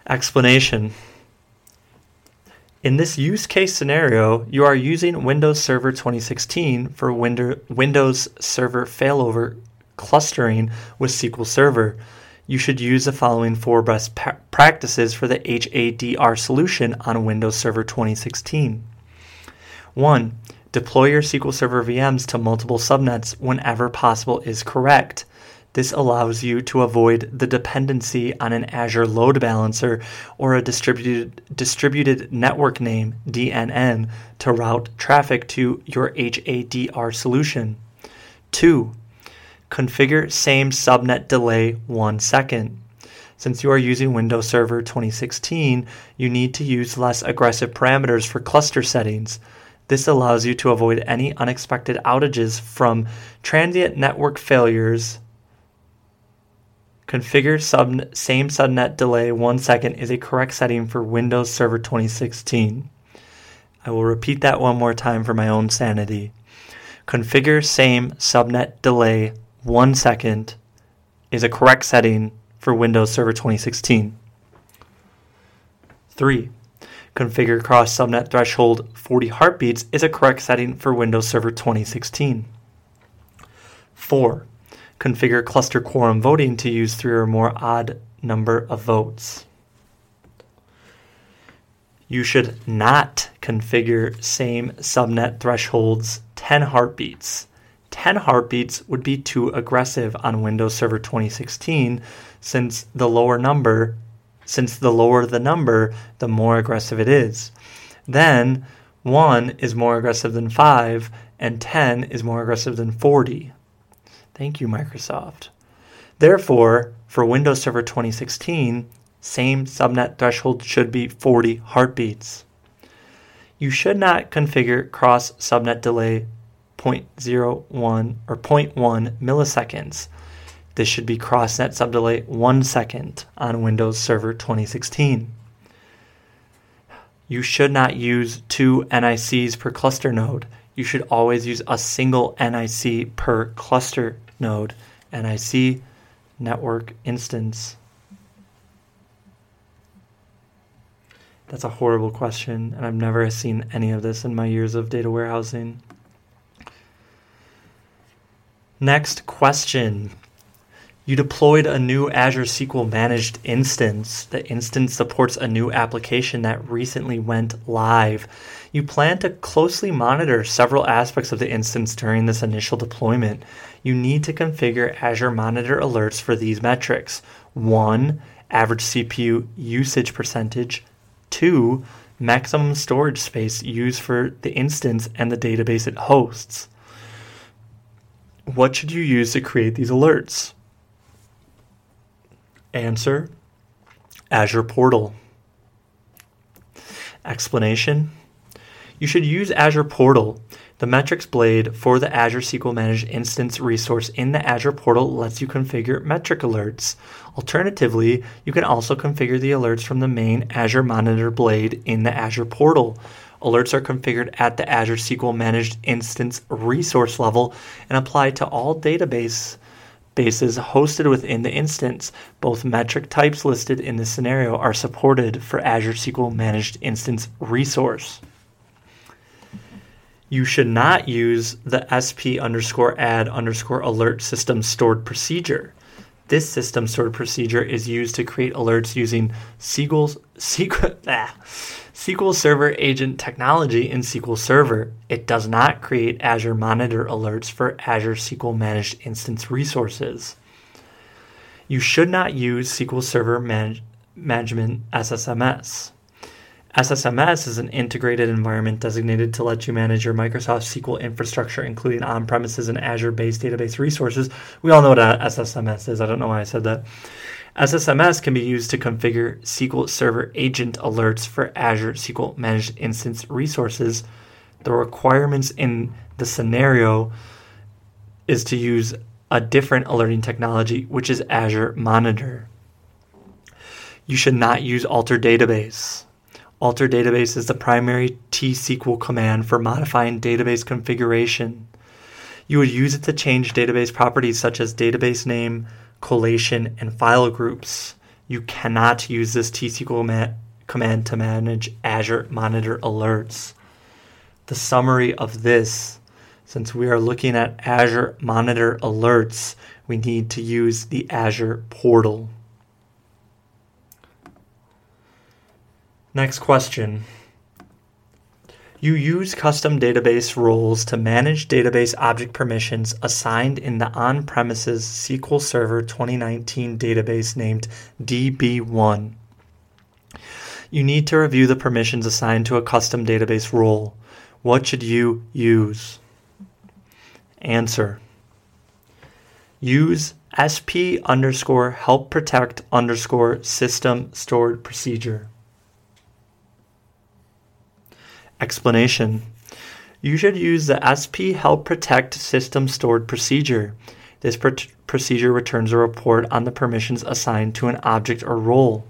Explanation In this use case scenario, you are using Windows Server 2016 for Windows Server failover clustering with SQL Server you should use the following four best pa- practices for the HADR solution on Windows Server 2016. 1. Deploy your SQL Server VMs to multiple subnets whenever possible is correct. This allows you to avoid the dependency on an Azure load balancer or a distributed, distributed network name, DNN, to route traffic to your HADR solution. 2. Configure same subnet delay 1 second. Since you are using Windows Server 2016, you need to use less aggressive parameters for cluster settings. This allows you to avoid any unexpected outages from transient network failures. Configure sub- same subnet delay 1 second is a correct setting for Windows Server 2016. I will repeat that one more time for my own sanity. Configure same subnet delay one second is a correct setting for Windows Server 2016. 3. Configure cross subnet threshold 40 heartbeats is a correct setting for Windows Server 2016. 4. Configure cluster quorum voting to use three or more odd number of votes. You should not configure same subnet thresholds 10 heartbeats 10 heartbeats would be too aggressive on Windows Server 2016 since the lower number since the lower the number, the more aggressive it is. Then 1 is more aggressive than 5 and 10 is more aggressive than 40. Thank you Microsoft. Therefore, for Windows Server 2016, same subnet threshold should be 40 heartbeats. You should not configure cross subnet delay 0.01 or 0.1 milliseconds. This should be crossnet subdelay 1 second on Windows Server 2016. You should not use two NICs per cluster node. You should always use a single NIC per cluster node. NIC network instance. That's a horrible question, and I've never seen any of this in my years of data warehousing. Next question. You deployed a new Azure SQL managed instance. The instance supports a new application that recently went live. You plan to closely monitor several aspects of the instance during this initial deployment. You need to configure Azure Monitor alerts for these metrics. 1. Average CPU usage percentage. 2. Maximum storage space used for the instance and the database it hosts. What should you use to create these alerts? Answer Azure Portal. Explanation You should use Azure Portal. The metrics blade for the Azure SQL Managed Instance resource in the Azure portal lets you configure metric alerts. Alternatively, you can also configure the alerts from the main Azure Monitor blade in the Azure portal. Alerts are configured at the Azure SQL Managed Instance resource level and apply to all database bases hosted within the instance. Both metric types listed in this scenario are supported for Azure SQL Managed Instance resource. You should not use the sp underscore add underscore alert system stored procedure. This system stored procedure is used to create alerts using SQL's, SQL, ah, SQL Server Agent technology in SQL Server. It does not create Azure Monitor alerts for Azure SQL Managed Instance resources. You should not use SQL Server Manage- Management SSMS. SSMS is an integrated environment designated to let you manage your Microsoft SQL infrastructure, including on premises and Azure based database resources. We all know what SSMS is. I don't know why I said that. SSMS can be used to configure SQL Server agent alerts for Azure SQL Managed Instance resources. The requirements in the scenario is to use a different alerting technology, which is Azure Monitor. You should not use alter database. Alter database is the primary T-SQL command for modifying database configuration. You would use it to change database properties such as database name, collation, and file groups. You cannot use this T-SQL ma- command to manage Azure Monitor alerts. The summary of this, since we are looking at Azure Monitor alerts, we need to use the Azure portal. Next question. You use custom database roles to manage database object permissions assigned in the on premises SQL Server 2019 database named DB1. You need to review the permissions assigned to a custom database role. What should you use? Answer. Use sp underscore help protect underscore system stored procedure. Explanation You should use the SP Help Protect system stored procedure. This pr- procedure returns a report on the permissions assigned to an object or role.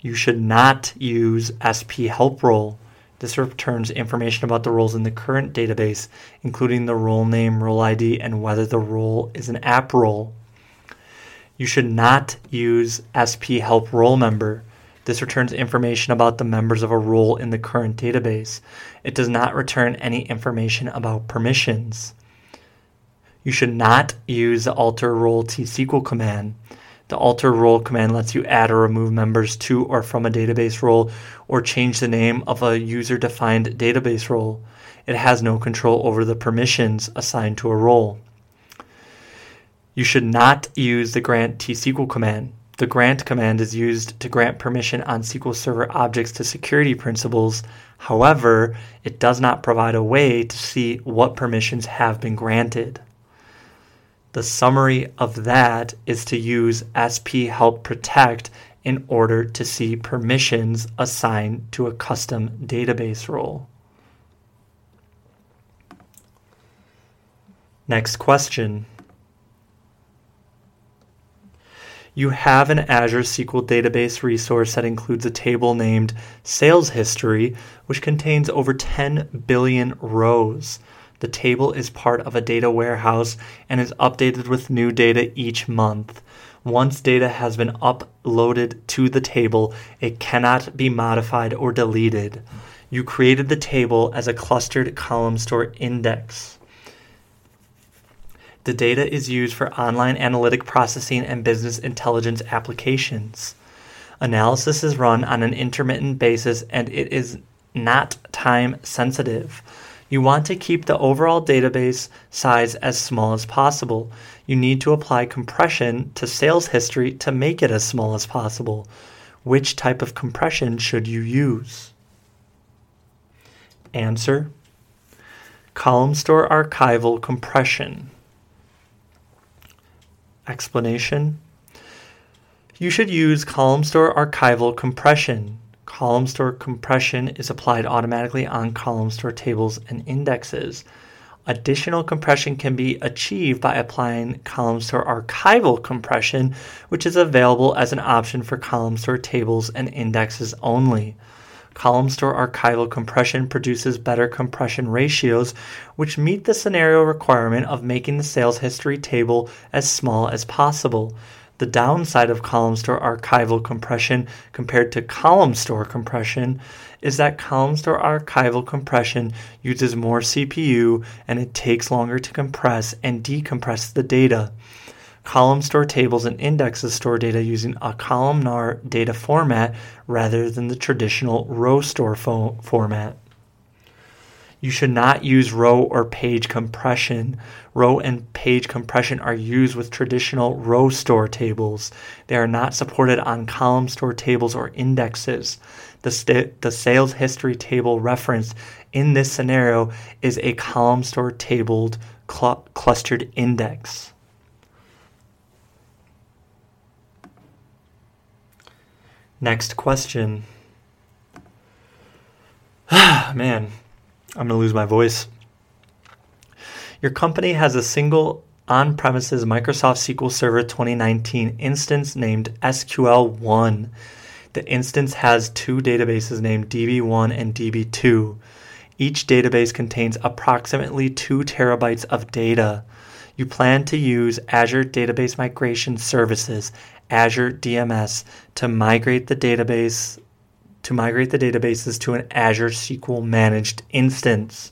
You should not use SP Help Role. This returns information about the roles in the current database, including the role name, role ID, and whether the role is an app role. You should not use SP Help Role Member. This returns information about the members of a role in the current database. It does not return any information about permissions. You should not use the alter role tsql command. The alter role command lets you add or remove members to or from a database role or change the name of a user defined database role. It has no control over the permissions assigned to a role. You should not use the grant tsql command. The grant command is used to grant permission on SQL Server objects to security principals. However, it does not provide a way to see what permissions have been granted. The summary of that is to use SP Help Protect in order to see permissions assigned to a custom database role. Next question. You have an Azure SQL database resource that includes a table named Sales History, which contains over 10 billion rows. The table is part of a data warehouse and is updated with new data each month. Once data has been uploaded to the table, it cannot be modified or deleted. You created the table as a clustered column store index. The data is used for online analytic processing and business intelligence applications. Analysis is run on an intermittent basis and it is not time sensitive. You want to keep the overall database size as small as possible. You need to apply compression to sales history to make it as small as possible. Which type of compression should you use? Answer Column store archival compression. Explanation You should use column store archival compression. Column store compression is applied automatically on column store tables and indexes. Additional compression can be achieved by applying column store archival compression, which is available as an option for column store tables and indexes only. Column store archival compression produces better compression ratios, which meet the scenario requirement of making the sales history table as small as possible. The downside of column store archival compression compared to column store compression is that column store archival compression uses more CPU and it takes longer to compress and decompress the data. Column store tables and indexes store data using a columnar data format rather than the traditional row store fo- format. You should not use row or page compression. Row and page compression are used with traditional row store tables. They are not supported on column store tables or indexes. The, st- the sales history table referenced in this scenario is a column store tabled cl- clustered index. Next question. Man, I'm going to lose my voice. Your company has a single on premises Microsoft SQL Server 2019 instance named SQL1. The instance has two databases named DB1 and DB2. Each database contains approximately 2 terabytes of data. You plan to use Azure Database Migration Services, Azure DMS, to migrate the database to migrate the databases to an Azure SQL managed instance.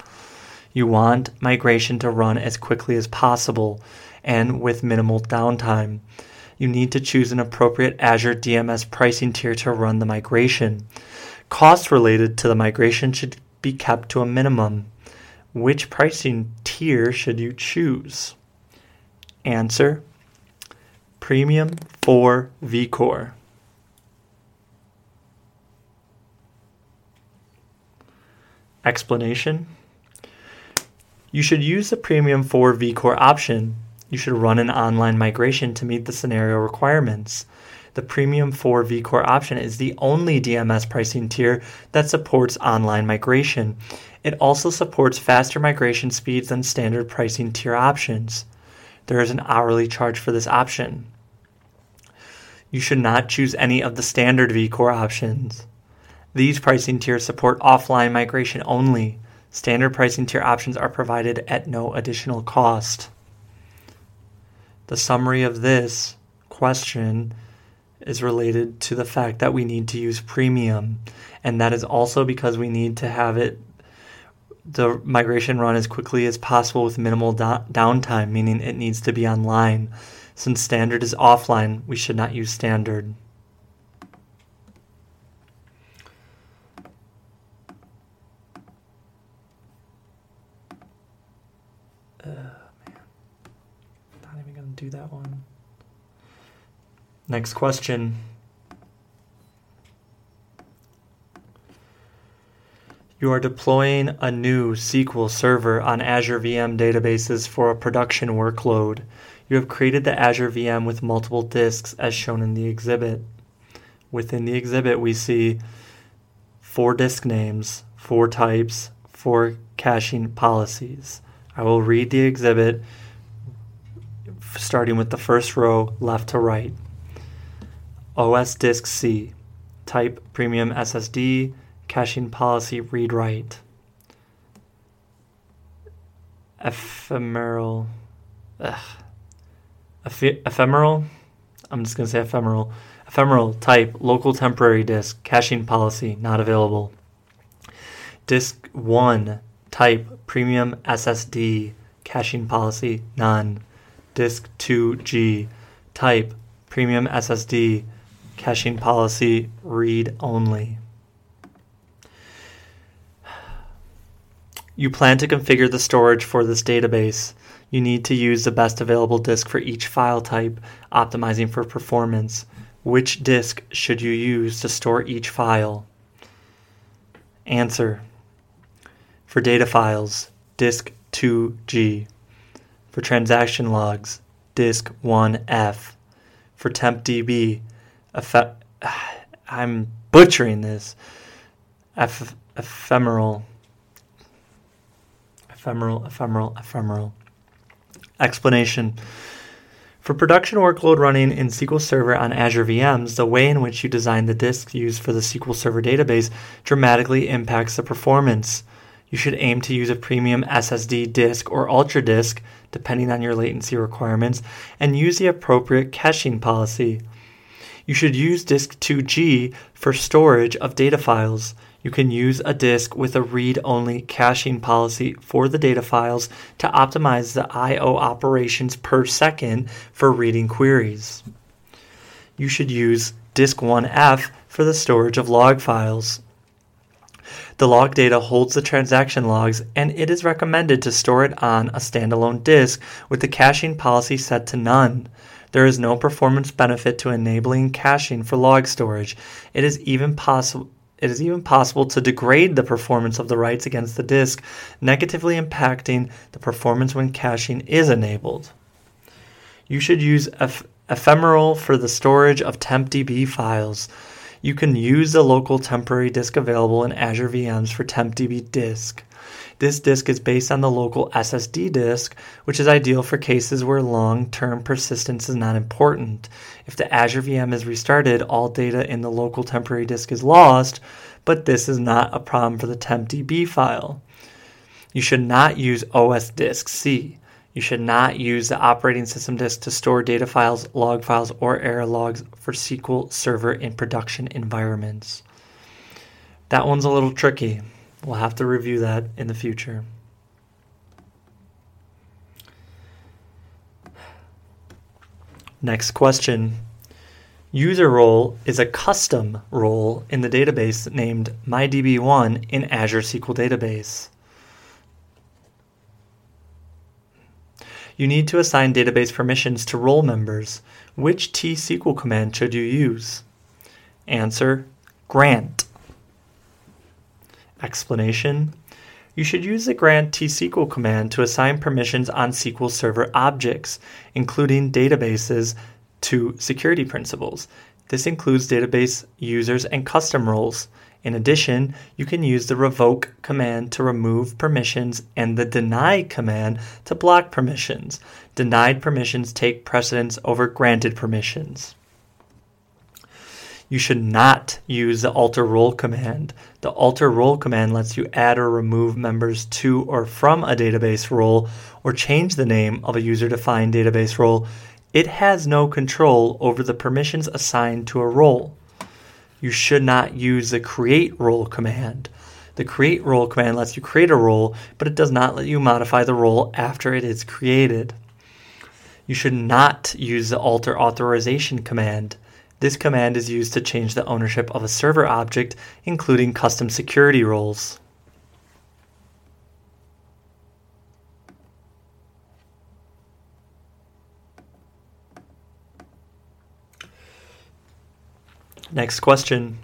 You want migration to run as quickly as possible and with minimal downtime. You need to choose an appropriate Azure DMS pricing tier to run the migration. Costs related to the migration should be kept to a minimum. Which pricing tier should you choose? Answer Premium 4 vCore. Explanation You should use the Premium 4 vCore option. You should run an online migration to meet the scenario requirements. The Premium 4 vCore option is the only DMS pricing tier that supports online migration. It also supports faster migration speeds than standard pricing tier options. There is an hourly charge for this option. You should not choose any of the standard vCore options. These pricing tiers support offline migration only. Standard pricing tier options are provided at no additional cost. The summary of this question is related to the fact that we need to use premium, and that is also because we need to have it the migration run as quickly as possible with minimal do- downtime, meaning it needs to be online. Since standard is offline, we should not use standard. Oh, man. Not even going to do that one. Next question. You are deploying a new SQL server on Azure VM databases for a production workload. You have created the Azure VM with multiple disks as shown in the exhibit. Within the exhibit, we see four disk names, four types, four caching policies. I will read the exhibit starting with the first row left to right. OS disk C, type premium SSD, caching policy read write. Ephemeral, ugh. Eph- ephemeral, I'm just going to say ephemeral. Ephemeral type local temporary disk, caching policy not available. Disk 1 type premium SSD, caching policy none. disk 2G, type premium SSD, caching policy read only. You plan to configure the storage for this database. You need to use the best available disk for each file type, optimizing for performance. Which disk should you use to store each file? Answer. For data files, disk 2G. For transaction logs, disk 1F. For tempdb, eph- I'm butchering this. Eph- ephemeral ephemeral, ephemeral, ephemeral. Explanation. For production workload running in SQL Server on Azure VMs, the way in which you design the disks used for the SQL Server database dramatically impacts the performance. You should aim to use a premium SSD disk or ultra disk, depending on your latency requirements, and use the appropriate caching policy. You should use disk 2G for storage of data files you can use a disk with a read-only caching policy for the data files to optimize the I/O operations per second for reading queries. You should use disk 1F for the storage of log files. The log data holds the transaction logs, and it is recommended to store it on a standalone disk with the caching policy set to none. There is no performance benefit to enabling caching for log storage. It is even possible it is even possible to degrade the performance of the writes against the disk, negatively impacting the performance when caching is enabled. You should use eph- ephemeral for the storage of tempdb files. You can use the local temporary disk available in Azure VMs for tempdb disk. This disk is based on the local SSD disk, which is ideal for cases where long term persistence is not important. If the Azure VM is restarted, all data in the local temporary disk is lost, but this is not a problem for the tempdb file. You should not use OS disk C. You should not use the operating system disk to store data files, log files, or error logs for SQL Server in production environments. That one's a little tricky. We'll have to review that in the future. Next question. User role is a custom role in the database named MyDB1 in Azure SQL Database. You need to assign database permissions to role members. Which T-SQL command should you use? Answer, grant. Explanation You should use the grant tsql command to assign permissions on SQL Server objects, including databases, to security principals. This includes database users and custom roles. In addition, you can use the revoke command to remove permissions and the deny command to block permissions. Denied permissions take precedence over granted permissions. You should not use the alter role command. The alter role command lets you add or remove members to or from a database role or change the name of a user defined database role. It has no control over the permissions assigned to a role. You should not use the create role command. The create role command lets you create a role, but it does not let you modify the role after it is created. You should not use the alter authorization command. This command is used to change the ownership of a server object, including custom security roles. Next question.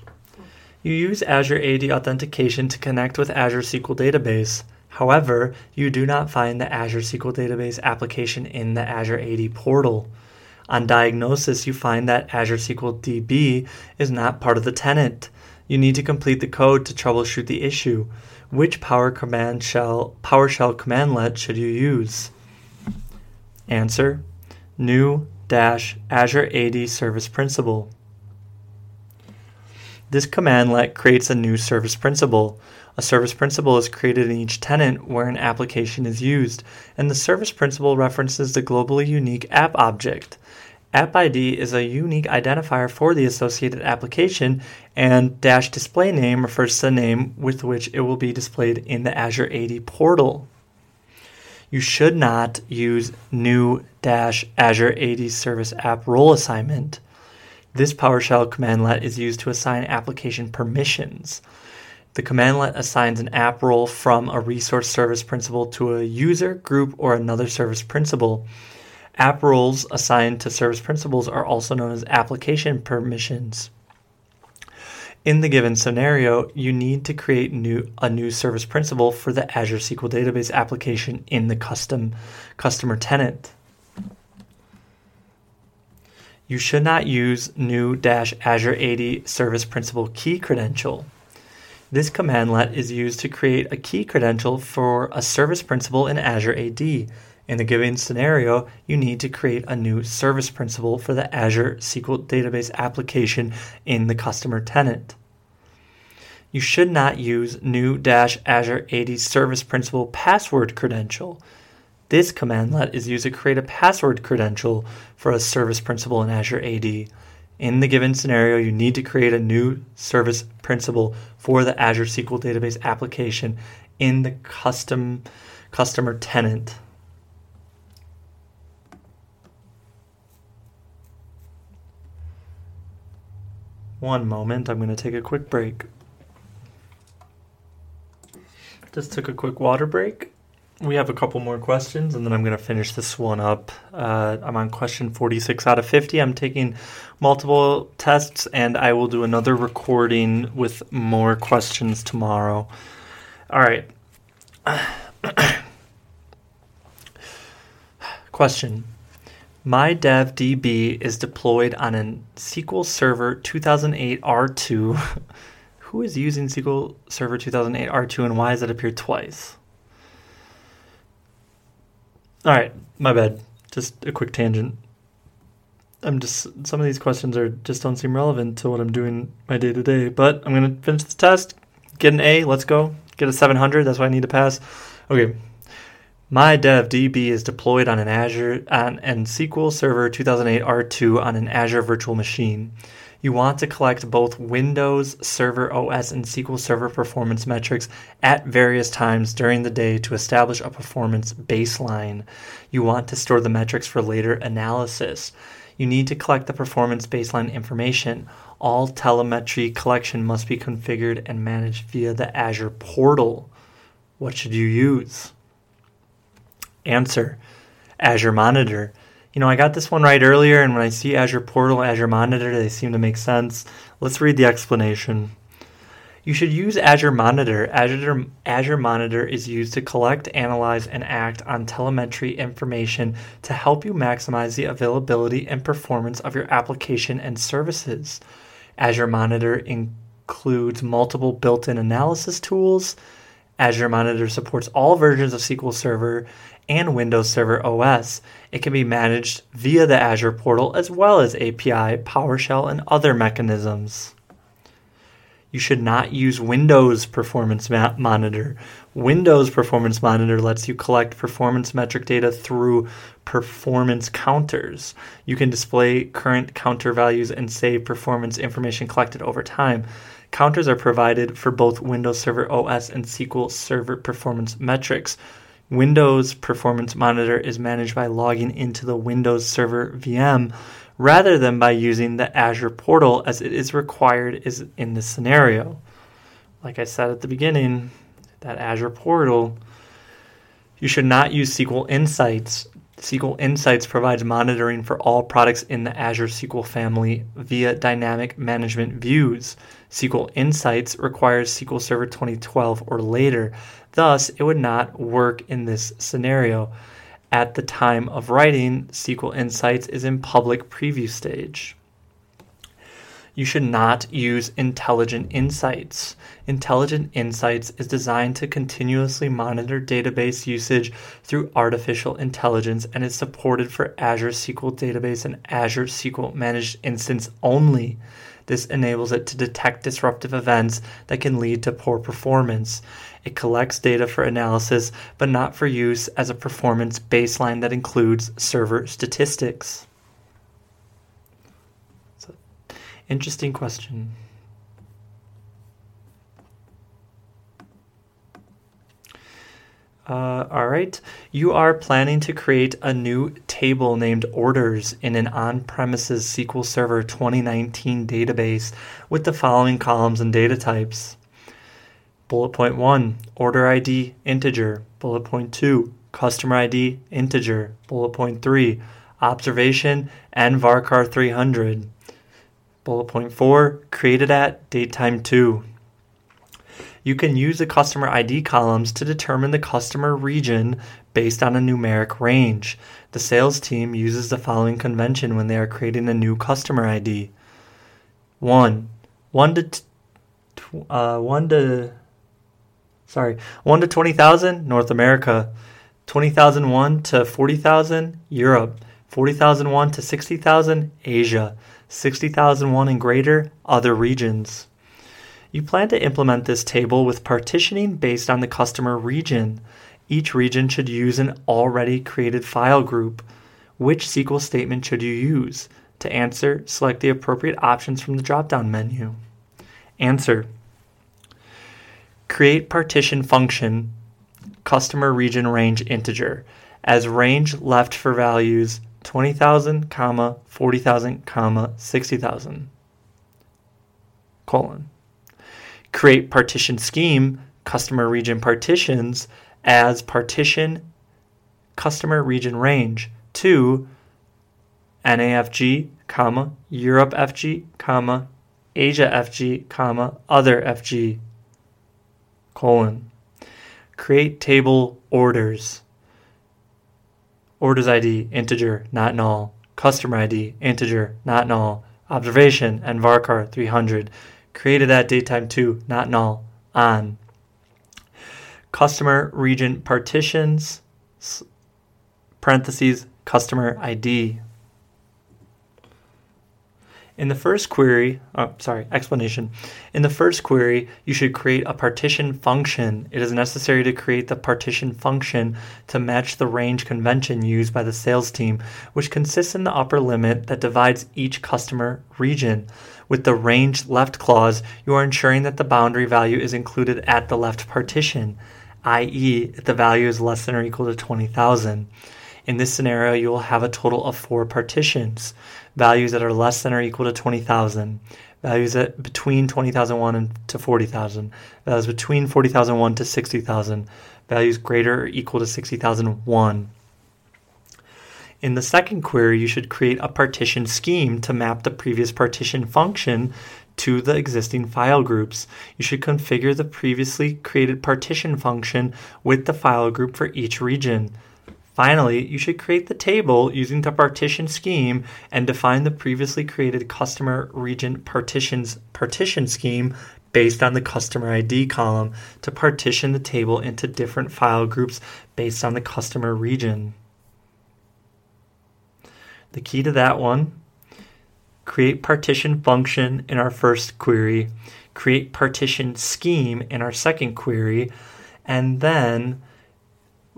You use Azure AD authentication to connect with Azure SQL Database. However, you do not find the Azure SQL Database application in the Azure AD portal. On diagnosis, you find that Azure SQL DB is not part of the tenant. You need to complete the code to troubleshoot the issue. Which Power Command Shell PowerShell commandlet should you use? Answer: New Azure AD Service Principal. This commandlet creates a new service principal. A service principal is created in each tenant where an application is used, and the service principal references the globally unique app object. App ID is a unique identifier for the associated application, and dash display name refers to the name with which it will be displayed in the Azure AD portal. You should not use new dash Azure AD Service app role assignment. This PowerShell commandlet is used to assign application permissions. The commandlet assigns an app role from a resource service principal to a user, group, or another service principal. App roles assigned to service principals are also known as application permissions. In the given scenario, you need to create new, a new service principal for the Azure SQL Database application in the custom customer tenant. You should not use new dash Azure AD service principal key credential. This commandlet is used to create a key credential for a service principal in Azure AD. In the given scenario, you need to create a new service principal for the Azure SQL Database application in the customer tenant. You should not use new Azure AD service principal password credential. This commandlet is used to create a password credential for a service principal in Azure AD. In the given scenario, you need to create a new service principal for the Azure SQL Database application in the custom customer tenant. One moment, I'm going to take a quick break. Just took a quick water break we have a couple more questions and then I'm going to finish this one up. Uh, I'm on question 46 out of 50. I'm taking multiple tests and I will do another recording with more questions tomorrow. All right. Question My dev DB is deployed on a SQL Server 2008 R2. Who is using SQL Server 2008 R2 and why does it appear twice? All right, my bad. Just a quick tangent. I'm just some of these questions are just don't seem relevant to what I'm doing my day to day. But I'm gonna finish this test, get an A. Let's go. Get a 700. That's what I need to pass. Okay. My dev DB is deployed on an Azure on and SQL Server 2008 R2 on an Azure virtual machine. You want to collect both Windows Server OS and SQL Server performance metrics at various times during the day to establish a performance baseline. You want to store the metrics for later analysis. You need to collect the performance baseline information. All telemetry collection must be configured and managed via the Azure portal. What should you use? Answer Azure Monitor you know, I got this one right earlier, and when I see Azure Portal, Azure Monitor, they seem to make sense. Let's read the explanation. You should use Azure Monitor. Azure, Azure Monitor is used to collect, analyze, and act on telemetry information to help you maximize the availability and performance of your application and services. Azure Monitor includes multiple built in analysis tools. Azure Monitor supports all versions of SQL Server and Windows Server OS. It can be managed via the Azure portal as well as API, PowerShell, and other mechanisms. You should not use Windows Performance Ma- Monitor. Windows Performance Monitor lets you collect performance metric data through performance counters. You can display current counter values and save performance information collected over time. Counters are provided for both Windows Server OS and SQL Server performance metrics. Windows Performance Monitor is managed by logging into the Windows Server VM rather than by using the Azure portal as it is required is in this scenario. Like I said at the beginning, that Azure portal, you should not use SQL Insights. SQL Insights provides monitoring for all products in the Azure SQL family via dynamic management views. SQL Insights requires SQL Server 2012 or later. Thus, it would not work in this scenario. At the time of writing, SQL Insights is in public preview stage. You should not use Intelligent Insights. Intelligent Insights is designed to continuously monitor database usage through artificial intelligence and is supported for Azure SQL Database and Azure SQL Managed Instance only. This enables it to detect disruptive events that can lead to poor performance. It collects data for analysis, but not for use as a performance baseline that includes server statistics. Interesting question. Uh, all right. You are planning to create a new table named orders in an on premises SQL Server 2019 database with the following columns and data types. Bullet point 1 Order ID integer. Bullet point 2 Customer ID integer. Bullet point 3 Observation nvarchar 300. Bullet point 4 Created at datetime 2 you can use the customer ID columns to determine the customer region based on a numeric range. The sales team uses the following convention when they are creating a new customer ID. 1. 1 to t- uh, 1 to sorry, 1 to 20,000 North America, 20,001 to 40,000 Europe, 40,001 to 60,000 Asia, 60,001 and greater other regions. You plan to implement this table with partitioning based on the customer region. Each region should use an already created file group. Which SQL statement should you use? To answer, select the appropriate options from the drop down menu. Answer Create partition function customer region range integer as range left for values 20,000, comma 40,000, comma 60,000. Colon create partition scheme customer region partitions as partition customer region range to NAFG, comma, Europe FG, comma, Asia FG, comma, other FG, colon. Create table orders. Orders ID, integer, not null. Customer ID, integer, not null. Observation nvarchar 300 created at datetime 2, not null, on. Customer region partitions, parentheses, customer ID. In the first query, oh, sorry, explanation. In the first query, you should create a partition function. It is necessary to create the partition function to match the range convention used by the sales team, which consists in the upper limit that divides each customer region. With the range left clause, you are ensuring that the boundary value is included at the left partition, i.e., if the value is less than or equal to 20,000. In this scenario, you will have a total of four partitions values that are less than or equal to 20,000, values that between 20,001 and to 40,000, values between 40,001 to 60,000, values greater or equal to 60,001. In the second query, you should create a partition scheme to map the previous partition function to the existing file groups. You should configure the previously created partition function with the file group for each region. Finally, you should create the table using the partition scheme and define the previously created customer region partitions partition scheme based on the customer ID column to partition the table into different file groups based on the customer region. The key to that one create partition function in our first query, create partition scheme in our second query, and then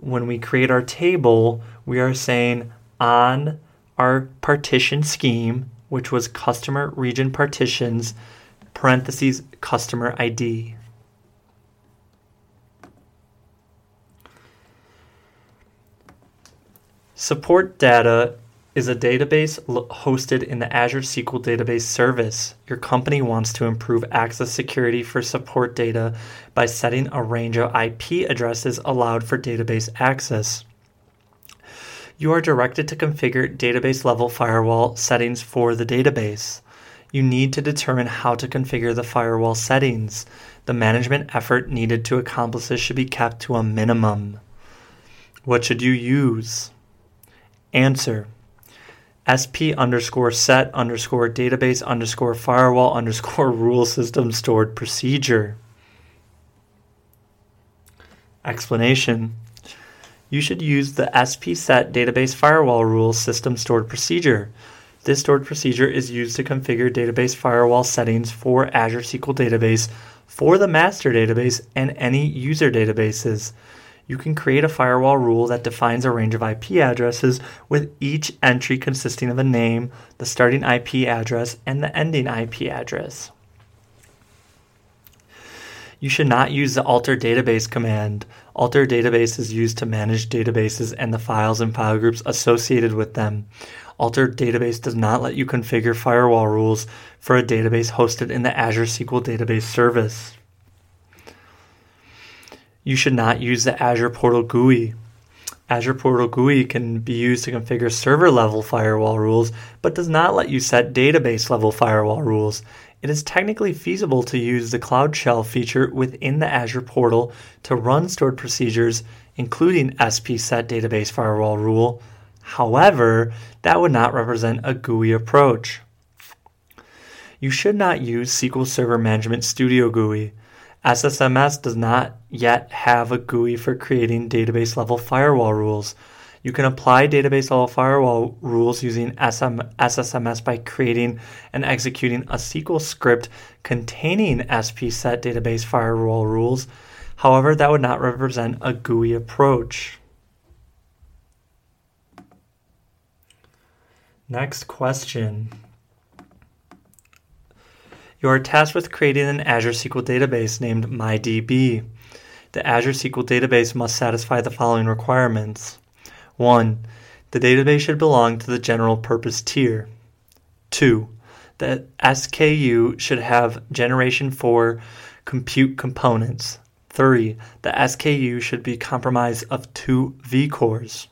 when we create our table, we are saying on our partition scheme, which was customer region partitions, parentheses customer ID. Support data is a database hosted in the Azure SQL Database Service. Your company wants to improve access security for support data by setting a range of IP addresses allowed for database access. You are directed to configure database level firewall settings for the database. You need to determine how to configure the firewall settings. The management effort needed to accomplish this should be kept to a minimum. What should you use? Answer sp underscore set underscore database underscore firewall underscore rule system stored procedure. Explanation You should use the sp set database firewall rule system stored procedure. This stored procedure is used to configure database firewall settings for Azure SQL Database for the master database and any user databases you can create a firewall rule that defines a range of IP addresses with each entry consisting of a name, the starting IP address, and the ending IP address. You should not use the alter database command. Alter database is used to manage databases and the files and file groups associated with them. Alter database does not let you configure firewall rules for a database hosted in the Azure SQL Database Service. You should not use the Azure Portal GUI. Azure Portal GUI can be used to configure server level firewall rules, but does not let you set database level firewall rules. It is technically feasible to use the Cloud Shell feature within the Azure portal to run stored procedures, including SP set database firewall rule. However, that would not represent a GUI approach. You should not use SQL Server Management Studio GUI. SSMS does not yet have a GUI for creating database level firewall rules. You can apply database level firewall rules using SM, SSMS by creating and executing a SQL script containing SPSet database firewall rules. However, that would not represent a GUI approach. Next question. You are tasked with creating an Azure SQL database named MyDB. The Azure SQL database must satisfy the following requirements 1. The database should belong to the general purpose tier. 2. The SKU should have generation 4 compute components. 3. The SKU should be comprised of two vCores.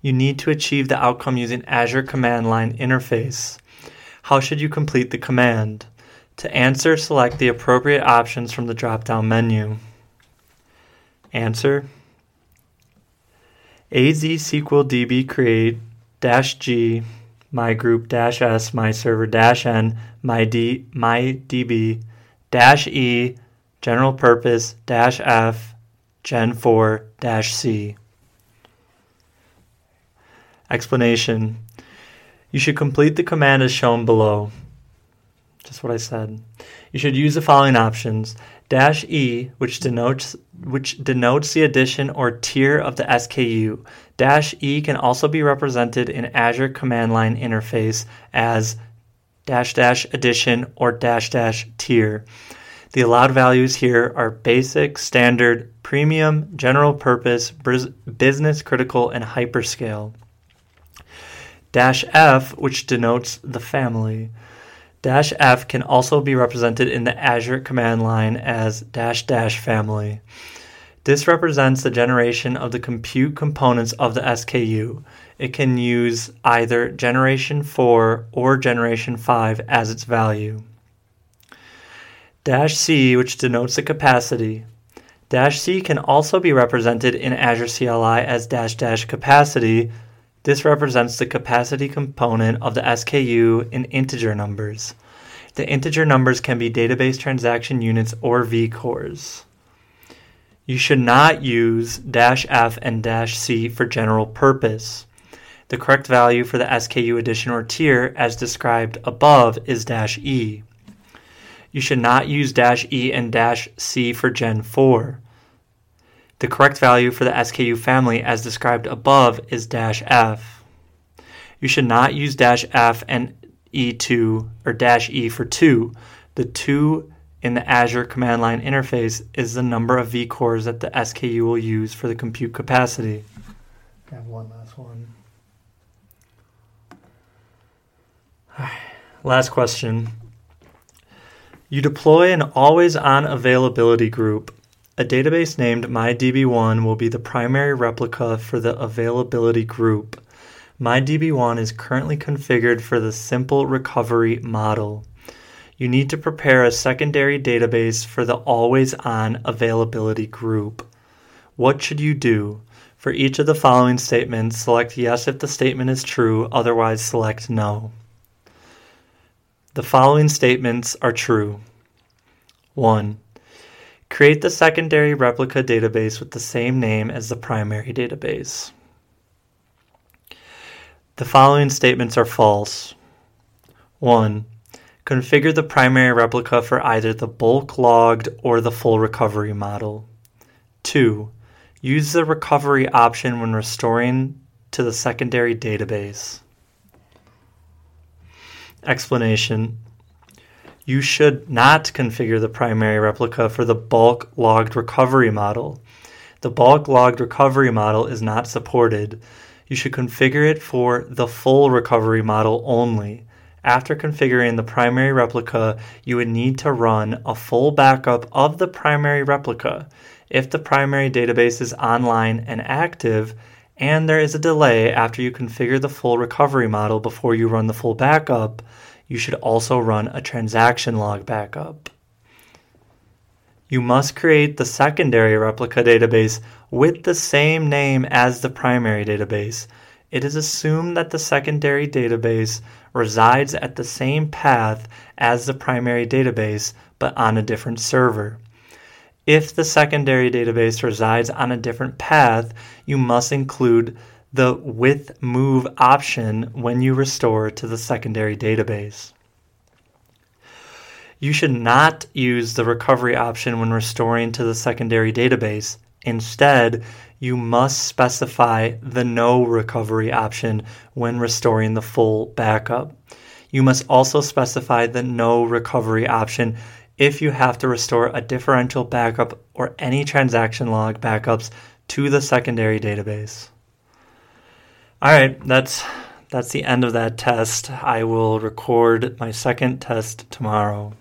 You need to achieve the outcome using Azure Command Line Interface. How should you complete the command? To answer, select the appropriate options from the drop down menu. Answer AZ SQL DB create dash G my group dash S my server dash N my D my DB dash E general purpose dash F gen 4 dash C. Explanation You should complete the command as shown below. Just what I said. You should use the following options Dash E, which denotes which denotes the edition or tier of the SKU. Dash E can also be represented in Azure command line interface as dash dash edition or dash dash tier. The allowed values here are basic, standard, premium, general purpose, business critical, and hyperscale. Dash F, which denotes the family. Dash F can also be represented in the Azure command line as dash dash family. This represents the generation of the compute components of the SKU. It can use either generation 4 or generation 5 as its value. Dash C, which denotes the capacity. Dash C can also be represented in Azure CLI as dash dash capacity, this represents the capacity component of the SKU in integer numbers. The integer numbers can be database transaction units or vCores. You should not use dash F and dash C for general purpose. The correct value for the SKU edition or tier, as described above, is dash E. You should not use dash E and dash C for Gen 4. The correct value for the SKU family as described above is dash F. You should not use dash F and E2 or dash E for 2. The 2 in the Azure command line interface is the number of vCores that the SKU will use for the compute capacity. I have one last one. Last question. You deploy an always on availability group a database named MyDB1 will be the primary replica for the availability group. MyDB1 is currently configured for the simple recovery model. You need to prepare a secondary database for the always on availability group. What should you do? For each of the following statements, select yes if the statement is true, otherwise, select no. The following statements are true. 1. Create the secondary replica database with the same name as the primary database. The following statements are false. 1. Configure the primary replica for either the bulk logged or the full recovery model. 2. Use the recovery option when restoring to the secondary database. Explanation You should not configure the primary replica for the bulk logged recovery model. The bulk logged recovery model is not supported. You should configure it for the full recovery model only. After configuring the primary replica, you would need to run a full backup of the primary replica. If the primary database is online and active, and there is a delay after you configure the full recovery model before you run the full backup, you should also run a transaction log backup. You must create the secondary replica database with the same name as the primary database. It is assumed that the secondary database resides at the same path as the primary database but on a different server. If the secondary database resides on a different path, you must include the with move option when you restore to the secondary database. You should not use the recovery option when restoring to the secondary database. Instead, you must specify the no recovery option when restoring the full backup. You must also specify the no recovery option if you have to restore a differential backup or any transaction log backups to the secondary database. All right, that's that's the end of that test. I will record my second test tomorrow.